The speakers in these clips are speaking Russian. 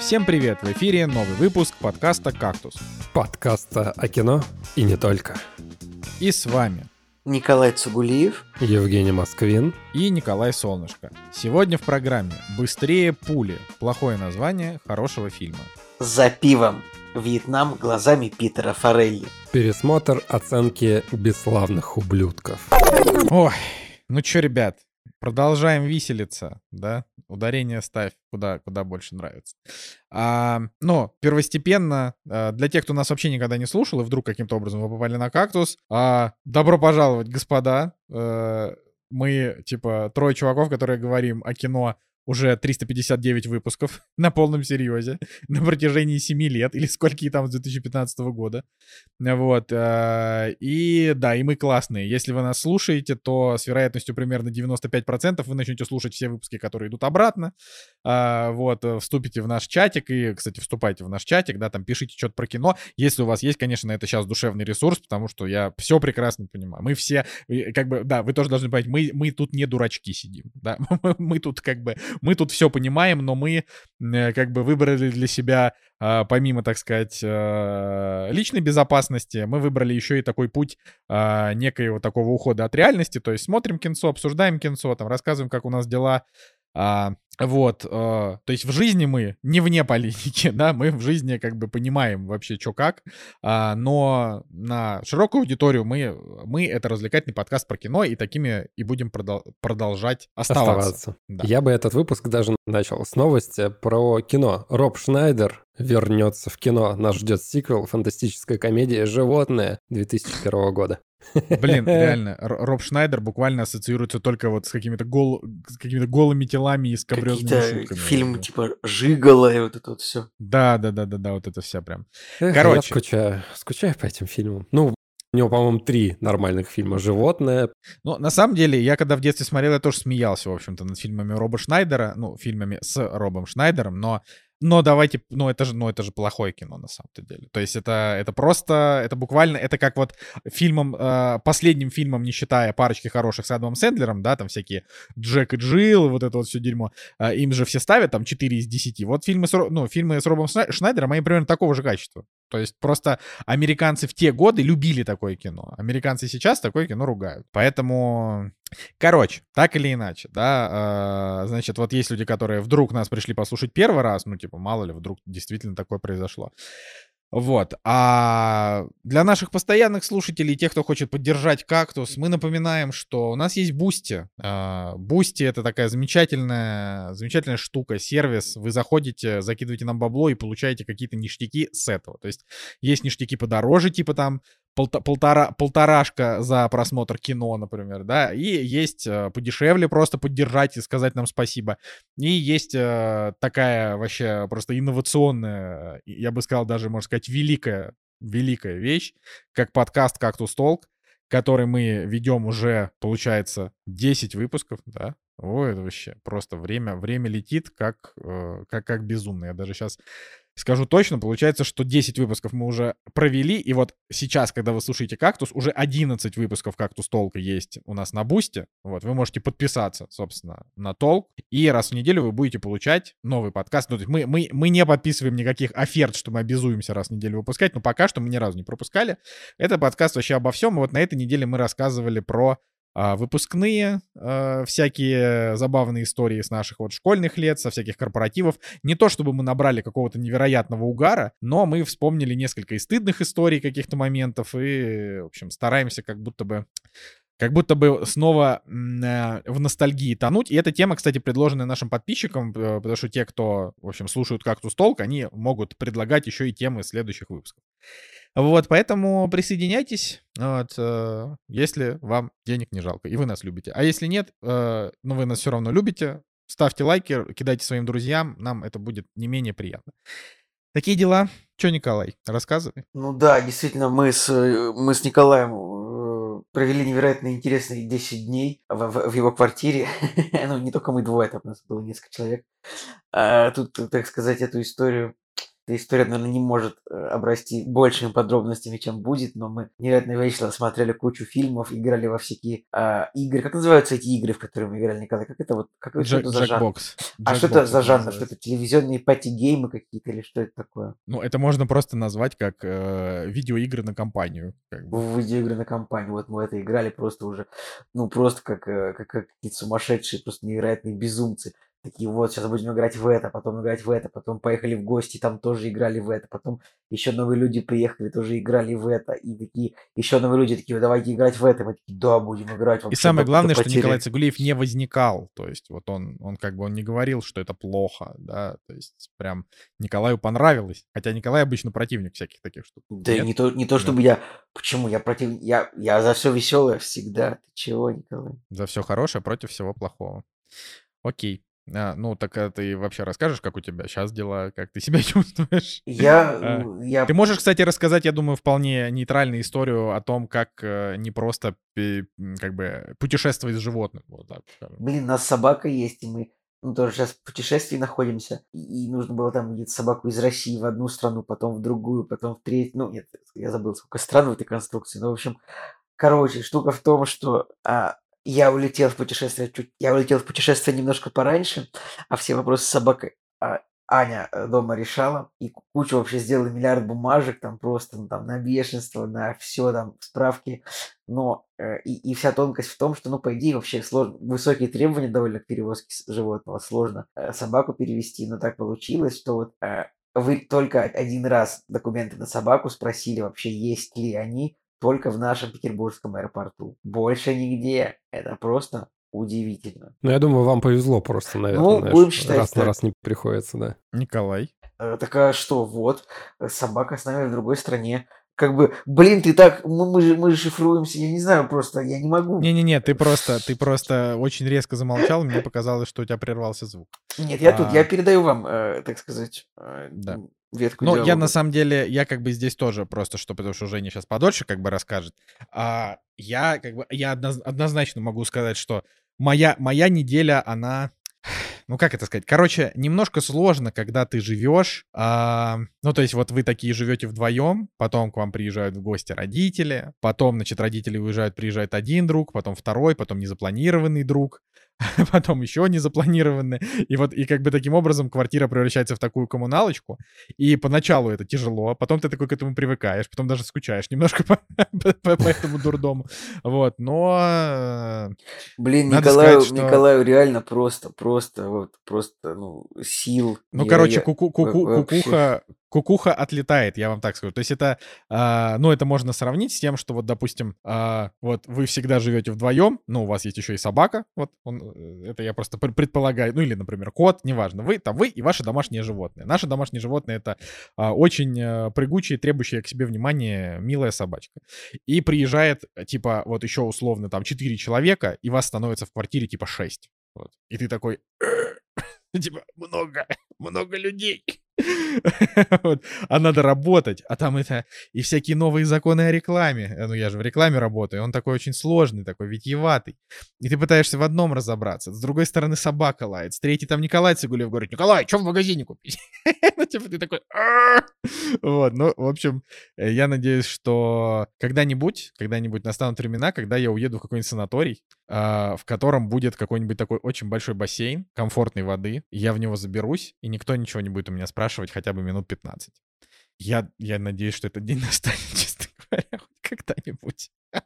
Всем привет! В эфире новый выпуск подкаста «Кактус». Подкаста о кино и не только. И с вами Николай Цугулиев, Евгений Москвин и Николай Солнышко. Сегодня в программе «Быстрее пули» – плохое название хорошего фильма. за пивом. Вьетнам глазами Питера Форелли. Пересмотр оценки бесславных ублюдков. Ой, ну чё, ребят, продолжаем виселиться, да? Ударение ставь, куда, куда больше нравится. А, но первостепенно, а, для тех, кто нас вообще никогда не слушал, и вдруг каким-то образом вы попали на кактус, а, добро пожаловать, господа. Э, мы, типа, трое чуваков, которые говорим о кино уже 359 выпусков на полном серьезе на протяжении 7 лет, или сколько там с 2015 года. Вот. э, И да, и мы классные. Если вы нас слушаете, то с вероятностью примерно 95% вы начнете слушать все выпуски, которые идут обратно. А, Вот, э, вступите в наш чатик и, кстати, вступайте в наш чатик, да, там пишите что-то про кино. Если у вас есть, конечно, это сейчас душевный ресурс, потому что я все прекрасно понимаю. Мы все, как бы, да, вы тоже должны понять, мы, мы тут не дурачки сидим, да, мы тут как бы мы тут все понимаем, но мы э, как бы выбрали для себя, а, помимо, так сказать, э, личной безопасности, мы выбрали еще и такой путь а, некоего такого ухода от реальности, то есть смотрим кинцо, обсуждаем кинцо, там рассказываем, как у нас дела, а, вот, э, то есть в жизни мы не вне политики, да, мы в жизни как бы понимаем вообще, что как, а, но на широкую аудиторию мы, мы это развлекательный подкаст про кино, и такими и будем продол- продолжать оставаться. оставаться. Да. Я бы этот выпуск даже начал с новости про кино. Роб Шнайдер вернется в кино. Нас ждет сиквел фантастическая комедия «Животные» 2001 года. Блин, реально, Роб Шнайдер буквально ассоциируется только вот с какими-то гол... с какими-то голыми телами и скабрезными Какие-то шутками. фильмы типа Жигала и вот это вот все. Да, да, да, да, да, вот это вся прям. Эх, Короче. Я скучаю. Скучаю по этим фильмам. Ну, у него, по-моему, три нормальных фильма. «Животное», Ну, на самом деле, я когда в детстве смотрел, я тоже смеялся, в общем-то, над фильмами Роба Шнайдера, ну, фильмами с Робом Шнайдером, но но давайте, ну это же, ну это же плохое кино на самом-то деле. То есть это, это просто, это буквально, это как вот фильмом, э, последним фильмом, не считая парочки хороших с Адамом Сэндлером, да, там всякие Джек и Джилл, вот это вот все дерьмо, э, им же все ставят там 4 из 10. Вот фильмы с, ну, фильмы с Робом Шнай- Шнайдером, они примерно такого же качества. То есть просто американцы в те годы любили такое кино. Американцы сейчас такое кино ругают. Поэтому Короче, так или иначе, да, э, значит, вот есть люди, которые вдруг нас пришли послушать первый раз, ну, типа, мало ли, вдруг действительно такое произошло. Вот. А для наших постоянных слушателей, тех, кто хочет поддержать кактус, мы напоминаем, что у нас есть Boosty. Boosty это такая замечательная, замечательная штука, сервис. Вы заходите, закидываете нам бабло и получаете какие-то ништяки с этого. То есть есть ништяки подороже, типа там полта- полтора, полторашка за просмотр кино, например, да, и есть э, подешевле просто поддержать и сказать нам спасибо. И есть э, такая вообще просто инновационная, и я бы сказал даже, можно сказать, великая, великая вещь, как подкаст «Кактус Talk», который мы ведем уже, получается, 10 выпусков, да. Ой, это вообще просто время, время летит как, э, как, как безумно. Я даже сейчас скажу точно, получается, что 10 выпусков мы уже провели, и вот сейчас, когда вы слушаете «Кактус», уже 11 выпусков «Кактус Толка» есть у нас на Бусте. Вот, вы можете подписаться, собственно, на Толк, и раз в неделю вы будете получать новый подкаст. Ну, то есть мы, мы, мы не подписываем никаких оферт, что мы обязуемся раз в неделю выпускать, но пока что мы ни разу не пропускали. Это подкаст вообще обо всем, и вот на этой неделе мы рассказывали про выпускные, а, всякие забавные истории с наших вот школьных лет, со всяких корпоративов. Не то, чтобы мы набрали какого-то невероятного угара, но мы вспомнили несколько и стыдных историй каких-то моментов, и, в общем, стараемся как будто бы как будто бы снова э, в ностальгии тонуть. И эта тема, кстати, предложенная нашим подписчикам, э, потому что те, кто, в общем, слушают «Кактус Толк», они могут предлагать еще и темы следующих выпусков. Вот, поэтому присоединяйтесь, вот, э, если вам денег не жалко, и вы нас любите. А если нет, э, но вы нас все равно любите, ставьте лайки, кидайте своим друзьям, нам это будет не менее приятно. Такие дела. Че, Николай, рассказывай. Ну да, действительно, мы с, э, мы с Николаем э, провели невероятно интересные 10 дней в, в- в его квартире. ну, не только мы двое, там у нас было несколько человек. А тут, так сказать, эту историю эта история, наверное, не может э, обрасти большими подробностями, чем будет, но мы невероятно весело смотрели кучу фильмов, играли во всякие э, игры. Как называются эти игры, в которые мы играли, Николай? Как это вот? Как, Джек, что это за жанр? Джекбокс. А что это за жанр? Что это телевизионные пати-геймы какие-то или что это такое? Ну, это можно просто назвать как э, видеоигры на компанию. как бы. Видеоигры на компанию. Вот мы это играли просто уже, ну, просто как, э, как, как какие-то сумасшедшие, просто невероятные безумцы. Такие, вот, сейчас будем играть в это, потом играть в это, потом поехали в гости, там тоже играли в это, потом еще новые люди приехали, тоже играли в это, и такие, еще новые люди такие, давайте играть в это, мы такие, да, будем играть. И вообще самое до- главное, что потери». Николай Цигулиев не возникал. То есть вот он, он как бы он не говорил, что это плохо, да. То есть прям Николаю понравилось. Хотя Николай обычно противник всяких таких штук. Да и Нет? не то, не то чтобы я, почему, я против, я, я за все веселое всегда, ты чего, Николай? За все хорошее против всего плохого. Окей. А, ну, так а ты вообще расскажешь, как у тебя сейчас дела, как ты себя чувствуешь? Я, А, м, я Ты можешь, кстати, рассказать, я думаю, вполне нейтральную историю о том, как э, не просто м, как бы путешествовать с животным. Вот так. Блин, у нас собака есть, и мы ну, тоже сейчас в путешествии находимся, и, нужно было там где-то собаку из России в одну страну, потом в другую, потом в третью. Ну, нет, я забыл, сколько стран в этой конструкции. Ну, в общем, короче, штука в том, что а, я улетел в путешествие чуть... Я улетел в путешествие немножко пораньше, а все вопросы с собакой а, Аня э, дома решала, и ку- кучу вообще сделала миллиард бумажек, там просто ну, там, на бешенство, на все там справки. Но э, и, и вся тонкость в том, что, ну, по идее, вообще сложно, высокие требования довольно к перевозке животного, сложно э, собаку перевести, но так получилось, что вот вы только один раз документы на собаку спросили вообще, есть ли они только в нашем петербургском аэропорту. Больше нигде. Это просто удивительно. Ну, я думаю, вам повезло просто, наверное. Ну, знаешь, будем считать раз на так. раз не приходится, да. Николай. Э, Так а что, вот, собака с нами в другой стране. Как бы, блин, ты так, мы, мы же, мы же шифруемся, я не знаю, просто я не могу. Не-не-не, ты просто, ты просто очень резко замолчал, мне показалось, что у тебя прервался звук. Нет, я тут, А. я передаю вам, э, так сказать, э, Да. Ветку Ну, я на самом деле, я как бы здесь тоже просто, что, потому что Женя сейчас подольше как бы расскажет. А я как бы, я одноз- однозначно могу сказать, что моя, моя неделя, она... Ну, как это сказать? Короче, немножко сложно, когда ты живешь. а, ну, то есть, вот вы такие живете вдвоем, потом к вам приезжают в гости родители, потом, значит, родители уезжают, приезжает один друг, потом второй, потом незапланированный друг, потом еще незапланированный. И вот, и как бы таким образом квартира превращается в такую коммуналочку, и поначалу это тяжело, потом ты такой к этому привыкаешь, потом даже скучаешь немножко по, по- по этому дурдому. Вот, но... э, Блин, надо Николаю, сказать, что- Николаю реально просто, просто, вот, просто, ну, сил. Ну, Я- короче, я- куку, куку, кукуха, кукуха отлетает, я вам так скажу. То есть это, а, ну, это можно сравнить с тем, что вот, допустим, а, вот вы всегда живете вдвоем, ну, у вас есть еще и собака, вот, он, э, это я просто пр- предполагаю, ну, или, например, кот, неважно, вы, там, вы и ваши домашние животные. Наши домашние животные — это а, очень а, прыгучие, требующие к себе внимания милая собачка. И приезжает, э, типа, вот еще условно, там, 4 человека, и вас становится в квартире, типа, 6. Вот. И ты такой, типа, много, много людей. Вот. А надо работать, а там это и всякие новые законы о рекламе. Э, Ну, я же в рекламе работаю, он такой очень сложный, такой витиеватый. И ты пытаешься в одном разобраться. С другой стороны собака лает, с третьей там Николай Цигулев говорит, Николай, что в магазине купить? Ну, типа ты такой... Вот, ну, в общем, э, я надеюсь, что когда-нибудь, когда-нибудь настанут времена, когда я уеду в какой-нибудь санаторий, а, в котором будет какой-нибудь такой очень большой бассейн, комфортной воды, я в него заберусь, и никто ничего не будет у меня спрашивать хотя бы минут 15. Я, я надеюсь, что этот день настанет, честно говоря, хоть когда-нибудь.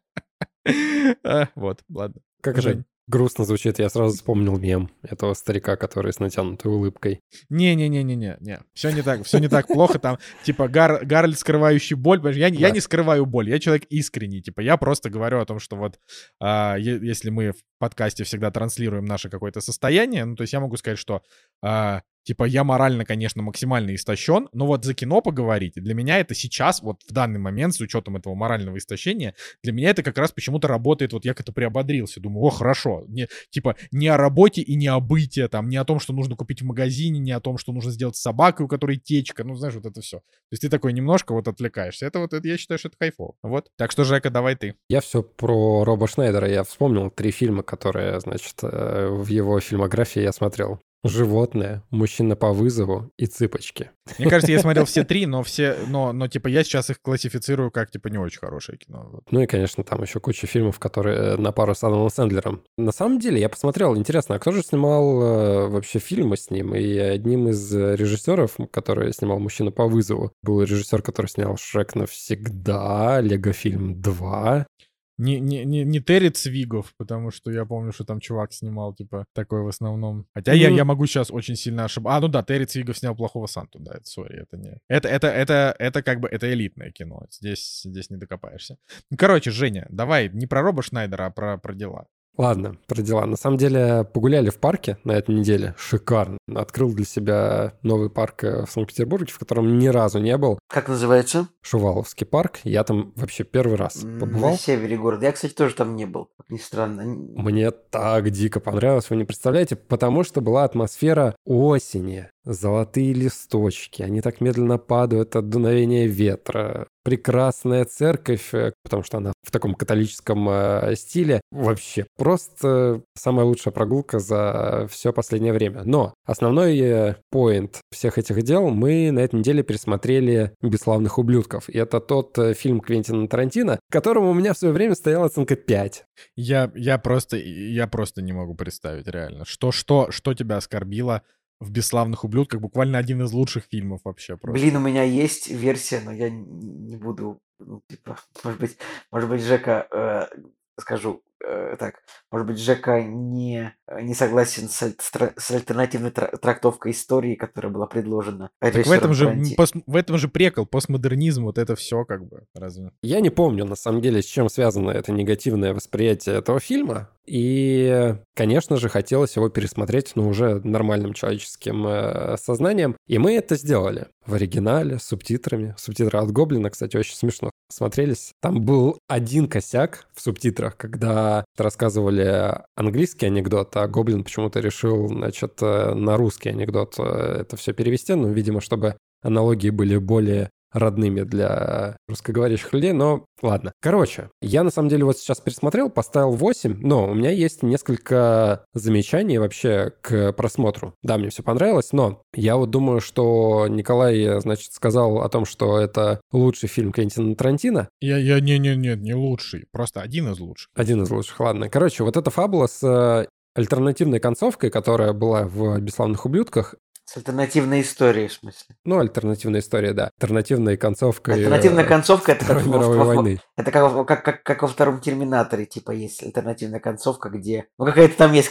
А, Вот, ладно. Как это грустно звучит, я сразу вспомнил мем этого старика, который с натянутой улыбкой. Не-не-не-не-не, не. Все не так, все не так плохо. Там, типа, Гар, Гарольд, скрывающий боль. Я, не- я Да. не скрываю боль, я человек искренний. Типа, я просто говорю о том, что вот а, если мы в подкасте всегда транслируем наше какое-то состояние, ну, то есть я могу сказать, что а, типа, я морально, конечно, максимально истощен, но вот за кино поговорить, для меня это сейчас, вот в данный момент, с учетом этого морального истощения, для меня это как раз почему-то работает, вот я как-то приободрился, думаю, о, хорошо, не, типа, не о работе и не о бытие, там, не о том, что нужно купить в магазине, не о том, что нужно сделать с собакой, у которой течка, ну, знаешь, вот это все. То есть ты такой немножко вот отвлекаешься. Это вот, это, я считаю, что это кайфово. Вот. Так что, Жека, давай ты. Я все про Роба Шнайдера. Я вспомнил три фильма, которые, значит, э, в его фильмографии я смотрел. Животное, мужчина по вызову и цыпочки. Мне кажется, я смотрел все три, но все, но, но типа я сейчас их классифицирую как типа не очень хорошее кино. Ну и, конечно, там еще куча фильмов, которые э, на пару с Адамом Сэндлером. На самом деле, я посмотрел, интересно, а кто же снимал э, вообще фильмы с ним? И одним из режиссеров, который снимал «Мужчину по вызову», был режиссер, который снял «Шрек навсегда», «Лего фильм 2», не, не, не, не Терри Цвигов, потому что я помню, что там чувак снимал, типа, такой в основном. Хотя mm-hmm. я, я могу сейчас очень сильно ошибаться. А, ну да, Терри Цвигов снял «Плохого Санту», да, это, сори, это не... Это, это, это, это как бы, это элитное кино, здесь, здесь не докопаешься. Короче, Женя, давай не про Роба Шнайдера, а про, про дела. Ладно, про дела. На самом деле, погуляли в парке на этой неделе. Шикарно. Открыл для себя новый парк э, в Санкт-Петербурге, в котором ни разу не был. Как называется? Шуваловский парк. Я там вообще первый раз побывал. На севере города. Я, кстати, тоже там не был. Как ни странно. Мне так дико понравилось, вы не представляете, потому что была атмосфера осени золотые листочки, они так медленно падают от дуновения ветра. Прекрасная церковь, э, потому что она в таком католическом э, стиле. Вообще, просто самая лучшая прогулка за все последнее время. Но основной э, поинт всех этих дел мы на этой неделе пересмотрели «Бесславных ублюдков». И это тот фильм Квентина Тарантино, которому у меня в свое время стояла оценка 5. Я, я, просто, я просто не могу представить, реально. Что, что, что тебя оскорбило в «Бесславных ублюдках» буквально один из лучших фильмов вообще. Просто. Блин, у меня есть версия, но я не буду, ну, типа, может быть, может быть, Жека, э, скажу, так, может быть, Жека не, не согласен с, с альтернативной трактовкой истории, которая была предложена. Так в этом, же, пост, в этом же прекол, постмодернизм, вот это все как бы, разве? Я не помню, на самом деле, с чем связано это негативное восприятие этого фильма. И, конечно же, хотелось его пересмотреть, но уже нормальным человеческим э, сознанием. И мы это сделали в оригинале, с субтитрами. Субтитры от Гоблина, кстати, очень смешно смотрелись. Там был один косяк в субтитрах, когда рассказывали английский анекдот, а Гоблин почему-то решил, значит, э, на русский анекдот э, это все перевести, ну, видимо, чтобы аналогии были более родными для русскоговорящих людей, но ладно. Короче, я на самом деле вот сейчас пересмотрел, поставил 8, но у меня есть несколько замечаний вообще к просмотру. Да, мне все понравилось, но я вот думаю, что Николай, значит, сказал о том, что это лучший фильм Квентина Тарантино. Я, я, не, не, не, не лучший, просто один из лучших. Один из лучших, ладно. Короче, вот эта фабула с э, альтернативной концовкой, которая была в «Бесславных ублюдках», с альтернативной историей, в смысле. Ну, альтернативная история, да. Альтернативной концовкой Альтернативная концовка это как, мировой во, войны. Это как, как, как, как во втором Терминаторе, типа, есть альтернативная концовка, где... Ну, какая-то там есть,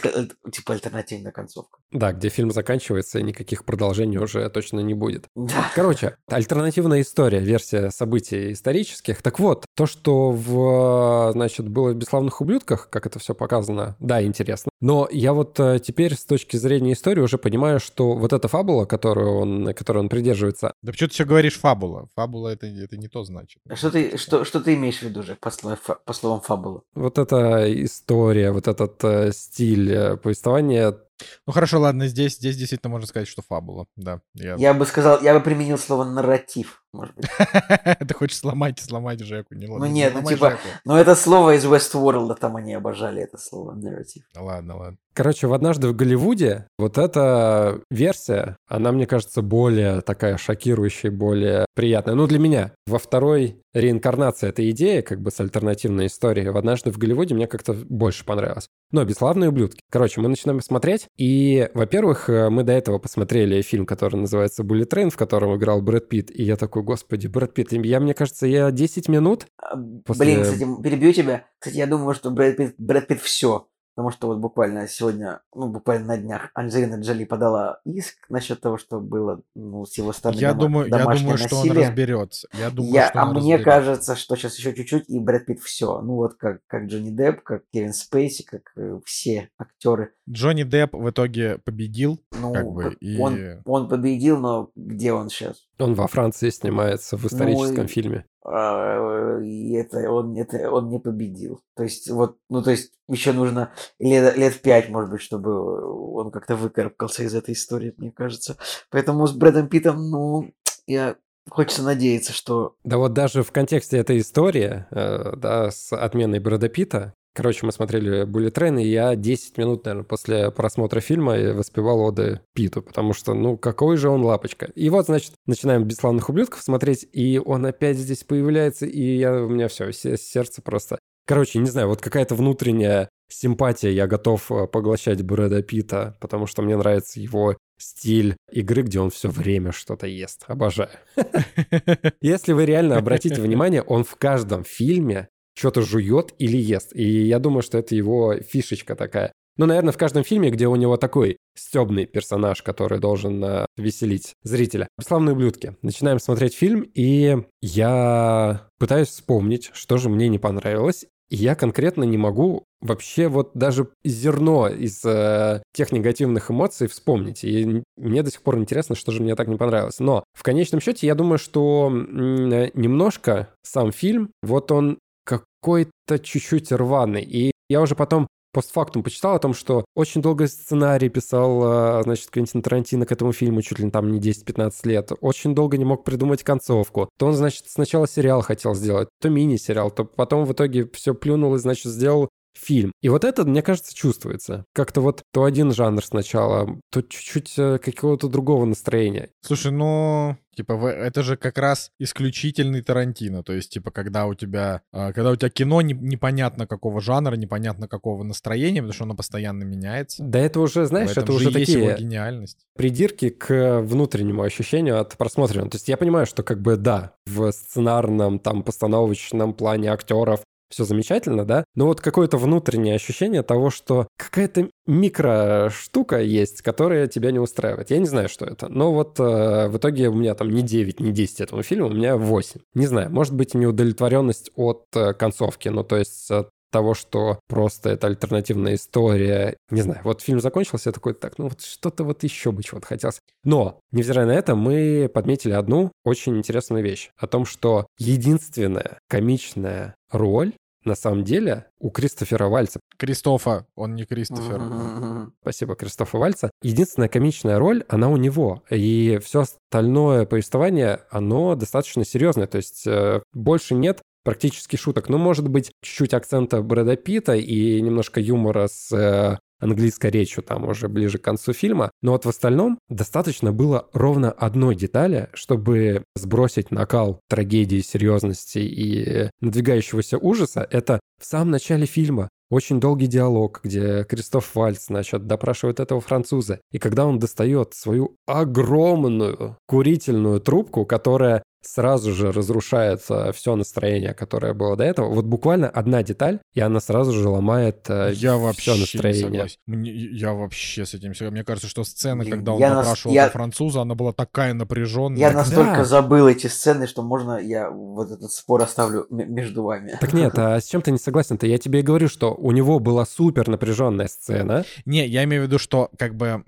типа, альтернативная концовка. Да, где фильм заканчивается, и никаких продолжений уже точно не будет. Да. Короче, альтернативная история, версия событий исторических. Так вот, то, что в, значит, было в «Бесславных ублюдках», как это все показано, да, интересно. Но я вот э, теперь с точки зрения истории уже понимаю, что вот эта фабула, которую он, которой он придерживается... Да почему ты все говоришь фабула? Фабула это, это не то значит. А что ты, что, что ты имеешь в виду же по, словам, по словам фабула? Вот эта история, вот этот э, стиль э, повествования ну хорошо, ладно, здесь, здесь действительно можно сказать, что фабула, да. Я... я бы сказал, я бы применил слово нарратив, может быть. Ты хочешь сломать, сломать Жеку, не Ну нет, ну типа, ну это слово из Westworld, там они обожали это слово, нарратив. Ладно, ладно. Короче, в «Однажды в Голливуде» вот эта версия, она, мне кажется, более такая шокирующая, более приятная. Ну, для меня. Во второй реинкарнации этой идеи, как бы с альтернативной историей, в «Однажды в Голливуде» мне как-то больше понравилось. Но «Бесславные ублюдки». Короче, мы начинаем смотреть, и, во-первых, э, мы до этого посмотрели фильм, который называется «Bullet Train», в котором играл Брэд Питт, и я такой, господи, Брэд Питт, я, мне кажется, я 10 минут а, после... Блин, кстати, перебью тебя. Кстати, я думаю, что Брэд Питт, Брэд Питт все Потому что вот буквально сегодня, ну, буквально на днях Анджелина Джоли подала иск насчет того, что было ну, с его стороны я дома, думаю, Я думаю, насилие. что он разберется. Я думаю, я, что а он мне разберется. кажется, что сейчас еще чуть-чуть, и Брэд Питт все. Ну, вот как, как Джонни Депп, как Кевин Спейси, как э, все актеры. Джонни Депп в итоге победил. Ну, как бы, и... он, он победил, но где он сейчас? Он во Франции снимается в историческом ну, фильме. А, и это он, это он не победил. То есть, вот, ну, то есть, еще нужно лет, лет пять, может быть, чтобы он как-то выкарабкался из этой истории, мне кажется. Поэтому с Брэдом Питом, ну, я Хочется надеяться, что... Да вот даже в контексте этой истории, э, да, с отменой Брэда Питта, Короче, мы смотрели Bullet Train, и я 10 минут, наверное, после просмотра фильма воспевал оды Питу, потому что, ну, какой же он лапочка. И вот, значит, начинаем «Бесславных ублюдков» смотреть, и он опять здесь появляется, и я, у меня все, сердце просто... Короче, не знаю, вот какая-то внутренняя симпатия, я готов э, поглощать Брэда Питта, потому что мне нравится его стиль игры, где он все время что-то ест. Обожаю. Если вы реально обратите внимание, он в каждом фильме что-то жует или ест. И я думаю, что это его фишечка такая. Ну, наверное, в каждом фильме, где у него такой стебный персонаж, который должен э, веселить зрителя. Славные ублюдки. Начинаем смотреть фильм, и я пытаюсь вспомнить, что же мне не понравилось. И я конкретно не могу вообще вот даже зерно из э, тех негативных эмоций вспомнить. И мне до сих пор интересно, что же мне так не понравилось. Но в конечном счете я думаю, что немножко сам фильм, вот он какой-то чуть-чуть рваный. И я уже потом постфактум почитал о том, что очень долго сценарий писал, а, значит, Квентин Тарантино к этому фильму, чуть ли там не 10-15 лет. Очень долго не мог придумать концовку. То он, значит, сначала сериал хотел сделать, то мини-сериал, то потом в итоге все плюнул и, значит, сделал фильм. И вот это, мне кажется, чувствуется. Как-то вот то один жанр сначала, то чуть-чуть э, какого-то другого настроения. Слушай, ну, типа, это же как раз исключительный Тарантино. То есть, типа, когда у тебя, а, когда у тебя кино не, непонятно какого жанра, непонятно какого настроения, потому что оно постоянно меняется. Да это уже, знаешь, это уже такие его гениальность. придирки к внутреннему ощущению от просмотренного. То есть я понимаю, что как бы да, в сценарном, там, постановочном плане актеров все замечательно, да, но вот какое-то внутреннее ощущение того, что какая-то микро штука есть, которая тебя не устраивает. Я не знаю, что это. Но вот э, в итоге у меня там не 9, не 10 этому фильму, у меня 8. Не знаю, может быть неудовлетворенность от э, концовки, ну то есть от того, что просто это альтернативная история. Не знаю, вот фильм закончился, я такой, так, ну вот что-то вот еще бы чего-то хотелось. Но, невзирая на это, мы подметили одну очень интересную вещь. О том, что единственная комичная роль на самом деле у Кристофера Вальца. Кристофа, он не Кристофер. Спасибо, Кристофа Вальца. Единственная комичная роль, она у него. И все остальное повествование, оно достаточно серьезное. То есть э, больше нет практически шуток. Ну, может быть, чуть-чуть акцента Брэда Питта и немножко юмора с э, английской речью там уже ближе к концу фильма. Но вот в остальном достаточно было ровно одной детали, чтобы сбросить накал трагедии, серьезности и надвигающегося ужаса. Это в самом начале фильма очень долгий диалог, где Кристоф Вальц, значит, допрашивает этого француза. И когда он достает свою огромную курительную трубку, которая сразу же разрушается все настроение, которое было до этого. Вот буквально одна деталь, и она сразу же ломает э, я все настроение. Мне, я вообще с этим Мне кажется, что сцена, когда он я допрашивал нас... я... француза, она была такая напряженная. Я настолько да. забыл эти сцены, что можно я вот этот спор оставлю между вами. Так нет, а с чем ты не согласен-то? Я тебе и говорю, что у него была супер напряженная сцена. Не, я имею в виду, что как бы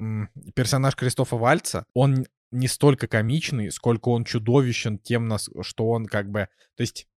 персонаж Кристофа Вальца, он не столько комичный, сколько он чудовищен тем, что он как бы... То есть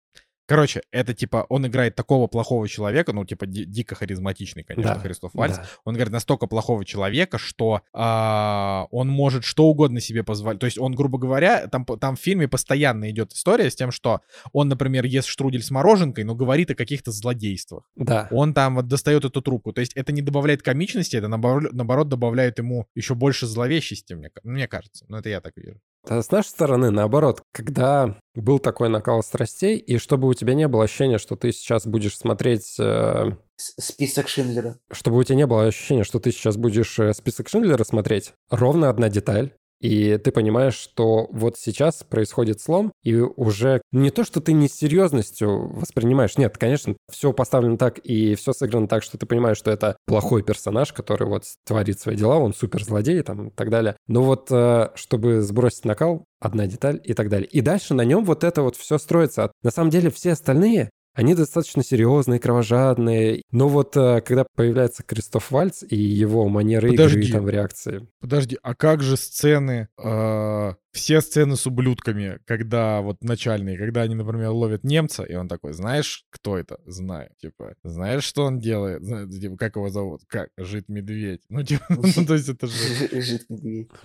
Короче, это типа, он играет такого плохого человека, ну, типа, ди- дико харизматичный, конечно, да, Христоф Вальц. Да. Он играет настолько плохого человека, что а, он может что угодно себе позволить. То есть он, грубо говоря, там, там в фильме постоянно идет история с тем, что он, например, ест штрудель с мороженкой, но говорит о каких-то злодействах. Да. Он там вот достает эту трубку. То есть это не добавляет комичности, это наоборот добавляет ему еще больше зловещести, мне, мне кажется. Ну, это я так вижу. А с нашей стороны, наоборот, когда был такой накал страстей, и чтобы у тебя не было ощущения, что ты сейчас будешь смотреть... Э, список Шиндлера. Чтобы у тебя не было ощущения, что ты сейчас будешь э, список Шиндлера смотреть, ровно одна деталь, и ты понимаешь, что вот сейчас происходит слом, и уже не то, что ты не серьезностью воспринимаешь. Нет, конечно, все поставлено так и все сыграно так, что ты понимаешь, что это плохой персонаж, который вот творит свои дела, он супер злодей там и так далее. Но вот э, чтобы сбросить накал, одна деталь и так далее. И дальше на нем вот это вот все строится. На самом деле все остальные они достаточно серьезные, кровожадные. Но вот э, когда появляется Кристоф Вальц и его манеры Подожди. игры там в реакции. Подожди, а как же сцены, э, все сцены с ублюдками, когда вот начальные, когда они, например, ловят немца, и он такой, знаешь, кто это? Знаю. Типа, знаешь, что он делает? Типа, как его зовут? Как? Жит медведь. Ну, типа, ну, то есть это же... Жит медведь.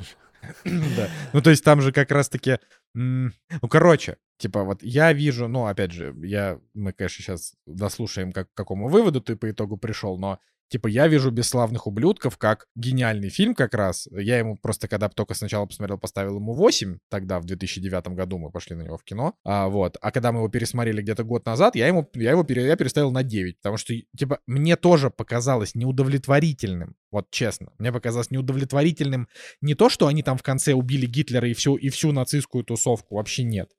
Да. Ну, то есть там же как раз-таки... Ну, короче, типа вот я вижу, ну, опять же, я, мы, конечно, сейчас дослушаем, как, к какому выводу ты по итогу пришел, но Типа, я вижу «Бесславных ублюдков» как гениальный фильм как раз. Я ему просто, когда только сначала посмотрел, поставил ему 8, тогда, в 2009 году мы пошли на него в кино. А, вот. А когда мы его пересмотрели где-то год назад, я, ему, я его я переставил на 9, потому что, типа, мне тоже показалось неудовлетворительным, вот честно, мне показалось неудовлетворительным не то, что они там в конце убили Гитлера и всю, и всю нацистскую тусовку, вообще нет.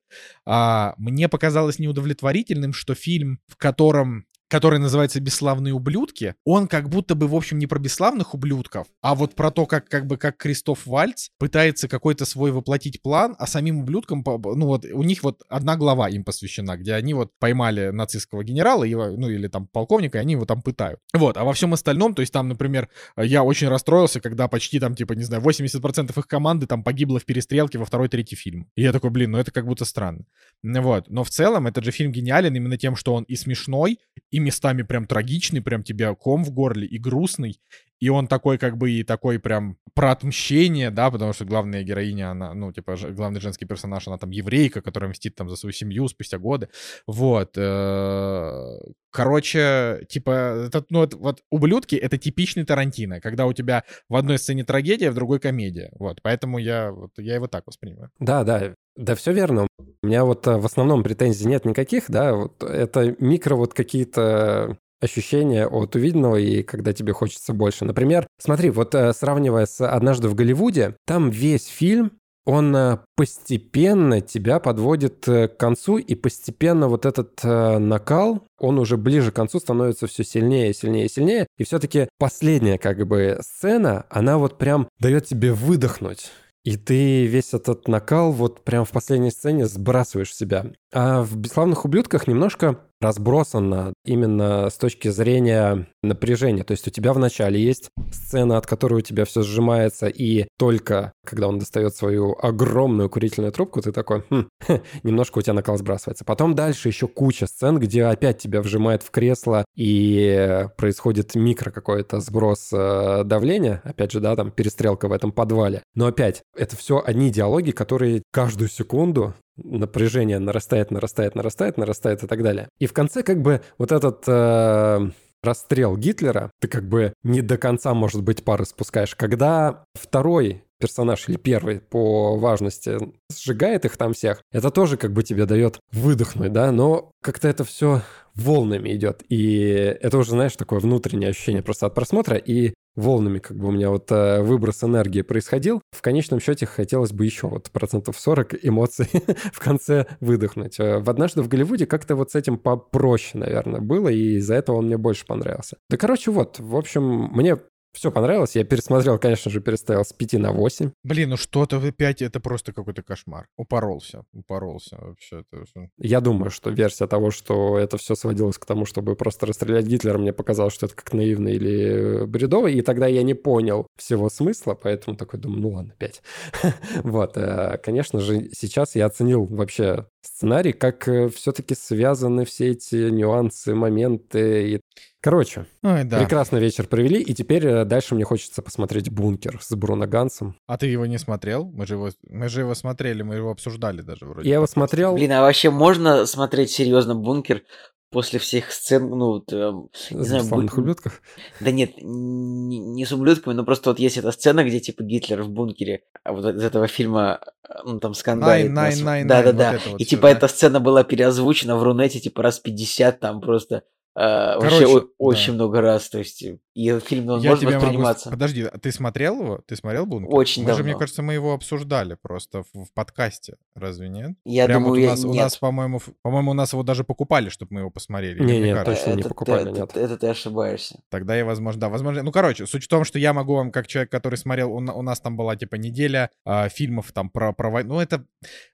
А, мне показалось неудовлетворительным, что фильм, в котором который называется «Бесславные ублюдки», он как будто бы, в общем, не про бесславных ублюдков, а вот про то, как, как бы, как Кристоф Вальц пытается какой-то свой воплотить план, а самим ублюдкам, ну вот, у них вот одна глава им посвящена, где они вот поймали нацистского генерала, ну или там полковника, и они его там пытают. Вот, а во всем остальном, то есть там, например, я очень расстроился, когда почти там, типа, не знаю, 80% их команды там погибло в перестрелке во второй-третий фильм. И я такой, блин, ну это как будто странно. Вот, но в целом этот же фильм гениален именно тем, что он и смешной, и местами прям трагичный, прям тебе ком в горле и грустный. И он такой, как бы, и такой прям про отмщение, да, потому что главная героиня, она, ну, типа, главный женский персонаж, она там еврейка, которая мстит там за свою семью спустя годы. Вот. Э, короче, типа, это, ну, это, вот «Ублюдки» — это типичный Тарантино, когда у тебя в одной сцене трагедия, в другой комедия. Вот, поэтому я, вот, я его так воспринимаю. Да, да, да, все верно. У меня вот э, в основном претензий нет никаких, да, вот это микро вот какие-то ощущения от увиденного и когда тебе хочется больше. Например, смотри, вот э, сравнивая с «Однажды в Голливуде», там весь фильм он э, постепенно тебя подводит к концу, и постепенно вот этот накал, он уже ближе к концу становится все сильнее, сильнее, сильнее. И все-таки последняя как бы сцена, она вот прям дает тебе выдохнуть. И ты весь этот накал вот прям в последней сцене сбрасываешь в себя. А в «Бесславных ублюдках» немножко разбросано именно с точки зрения напряжения. То есть у тебя вначале есть сцена, от которой у тебя все сжимается, и только когда он достает свою огромную курительную трубку, ты такой, хм, немножко у тебя накал сбрасывается. Потом дальше еще куча сцен, где опять тебя вжимает в кресло, и происходит микро какой-то сброс э, давления. Опять же, да, там перестрелка в этом подвале. Но опять, это все одни диалоги, которые каждую секунду напряжение нарастает, нарастает, нарастает, нарастает и так далее. И в конце как бы вот этот э, расстрел Гитлера, ты как бы не до конца, может быть, пары спускаешь. Когда второй персонаж или первый по важности сжигает их там всех, это тоже как бы тебе дает выдохнуть, да, но как-то это все волнами идет. И это уже, знаешь, такое внутреннее ощущение просто от просмотра. И волнами как бы у меня вот э, выброс энергии происходил. В конечном счете хотелось бы еще вот процентов 40 эмоций в конце выдохнуть. Э, в «Однажды в Голливуде» как-то вот с этим попроще, наверное, было, и из-за этого он мне больше понравился. Да, короче, вот, в общем, мне все понравилось. Я пересмотрел, конечно же, переставил с 5 на 8. Блин, ну что-то в 5 это просто какой-то кошмар. Упоролся, упоролся вообще. Это. Я думаю, что версия того, что это все сводилось к тому, чтобы просто расстрелять Гитлера, мне показалось, что это как наивно или бредово, и тогда я не понял всего смысла, поэтому такой думаю, ну ладно, 5. вот, э, конечно же, сейчас я оценил вообще сценарий, как э, все-таки связаны все эти нюансы, моменты. И... Короче, Ой, да. прекрасный вечер провели, и теперь э, дальше мне хочется посмотреть «Бункер» с Бруно Гансом. А ты его не смотрел? Мы же его, мы же его смотрели, мы его обсуждали даже вроде. Я его смотрел. Блин, а вообще можно смотреть серьезно «Бункер»? после всех сцен, ну, там, не знаю, будь... ублюдков? Да нет, не, не с ублюдками, но просто вот есть эта сцена, где, типа, Гитлер в бункере, а вот из этого фильма, ну, там, скандалит. Nine, nine, nine, Да-да-да. Вот и, типа, да. эта сцена была переозвучена в Рунете, типа, раз 50, там, просто Uh, Короче, вообще о- очень много раз, то есть и этот фильм он я может восприниматься. Могу... Подожди, а ты смотрел его? Ты смотрел Бункер? Очень мы давно. же, мне кажется, мы его обсуждали просто в, в подкасте, разве нет? Я Прям думаю, вот у нас, нет. у нас, по-моему, по-моему, у нас его даже покупали, чтобы мы его посмотрели. Не, нет, точно это, не покупали, это, нет. Это, это ты ошибаешься. Тогда я, возможно, да, возможно. Ну, короче, суть в том, что я могу вам, как человек, который смотрел, у, у нас там была типа неделя э, фильмов там про про войну. Ну, это,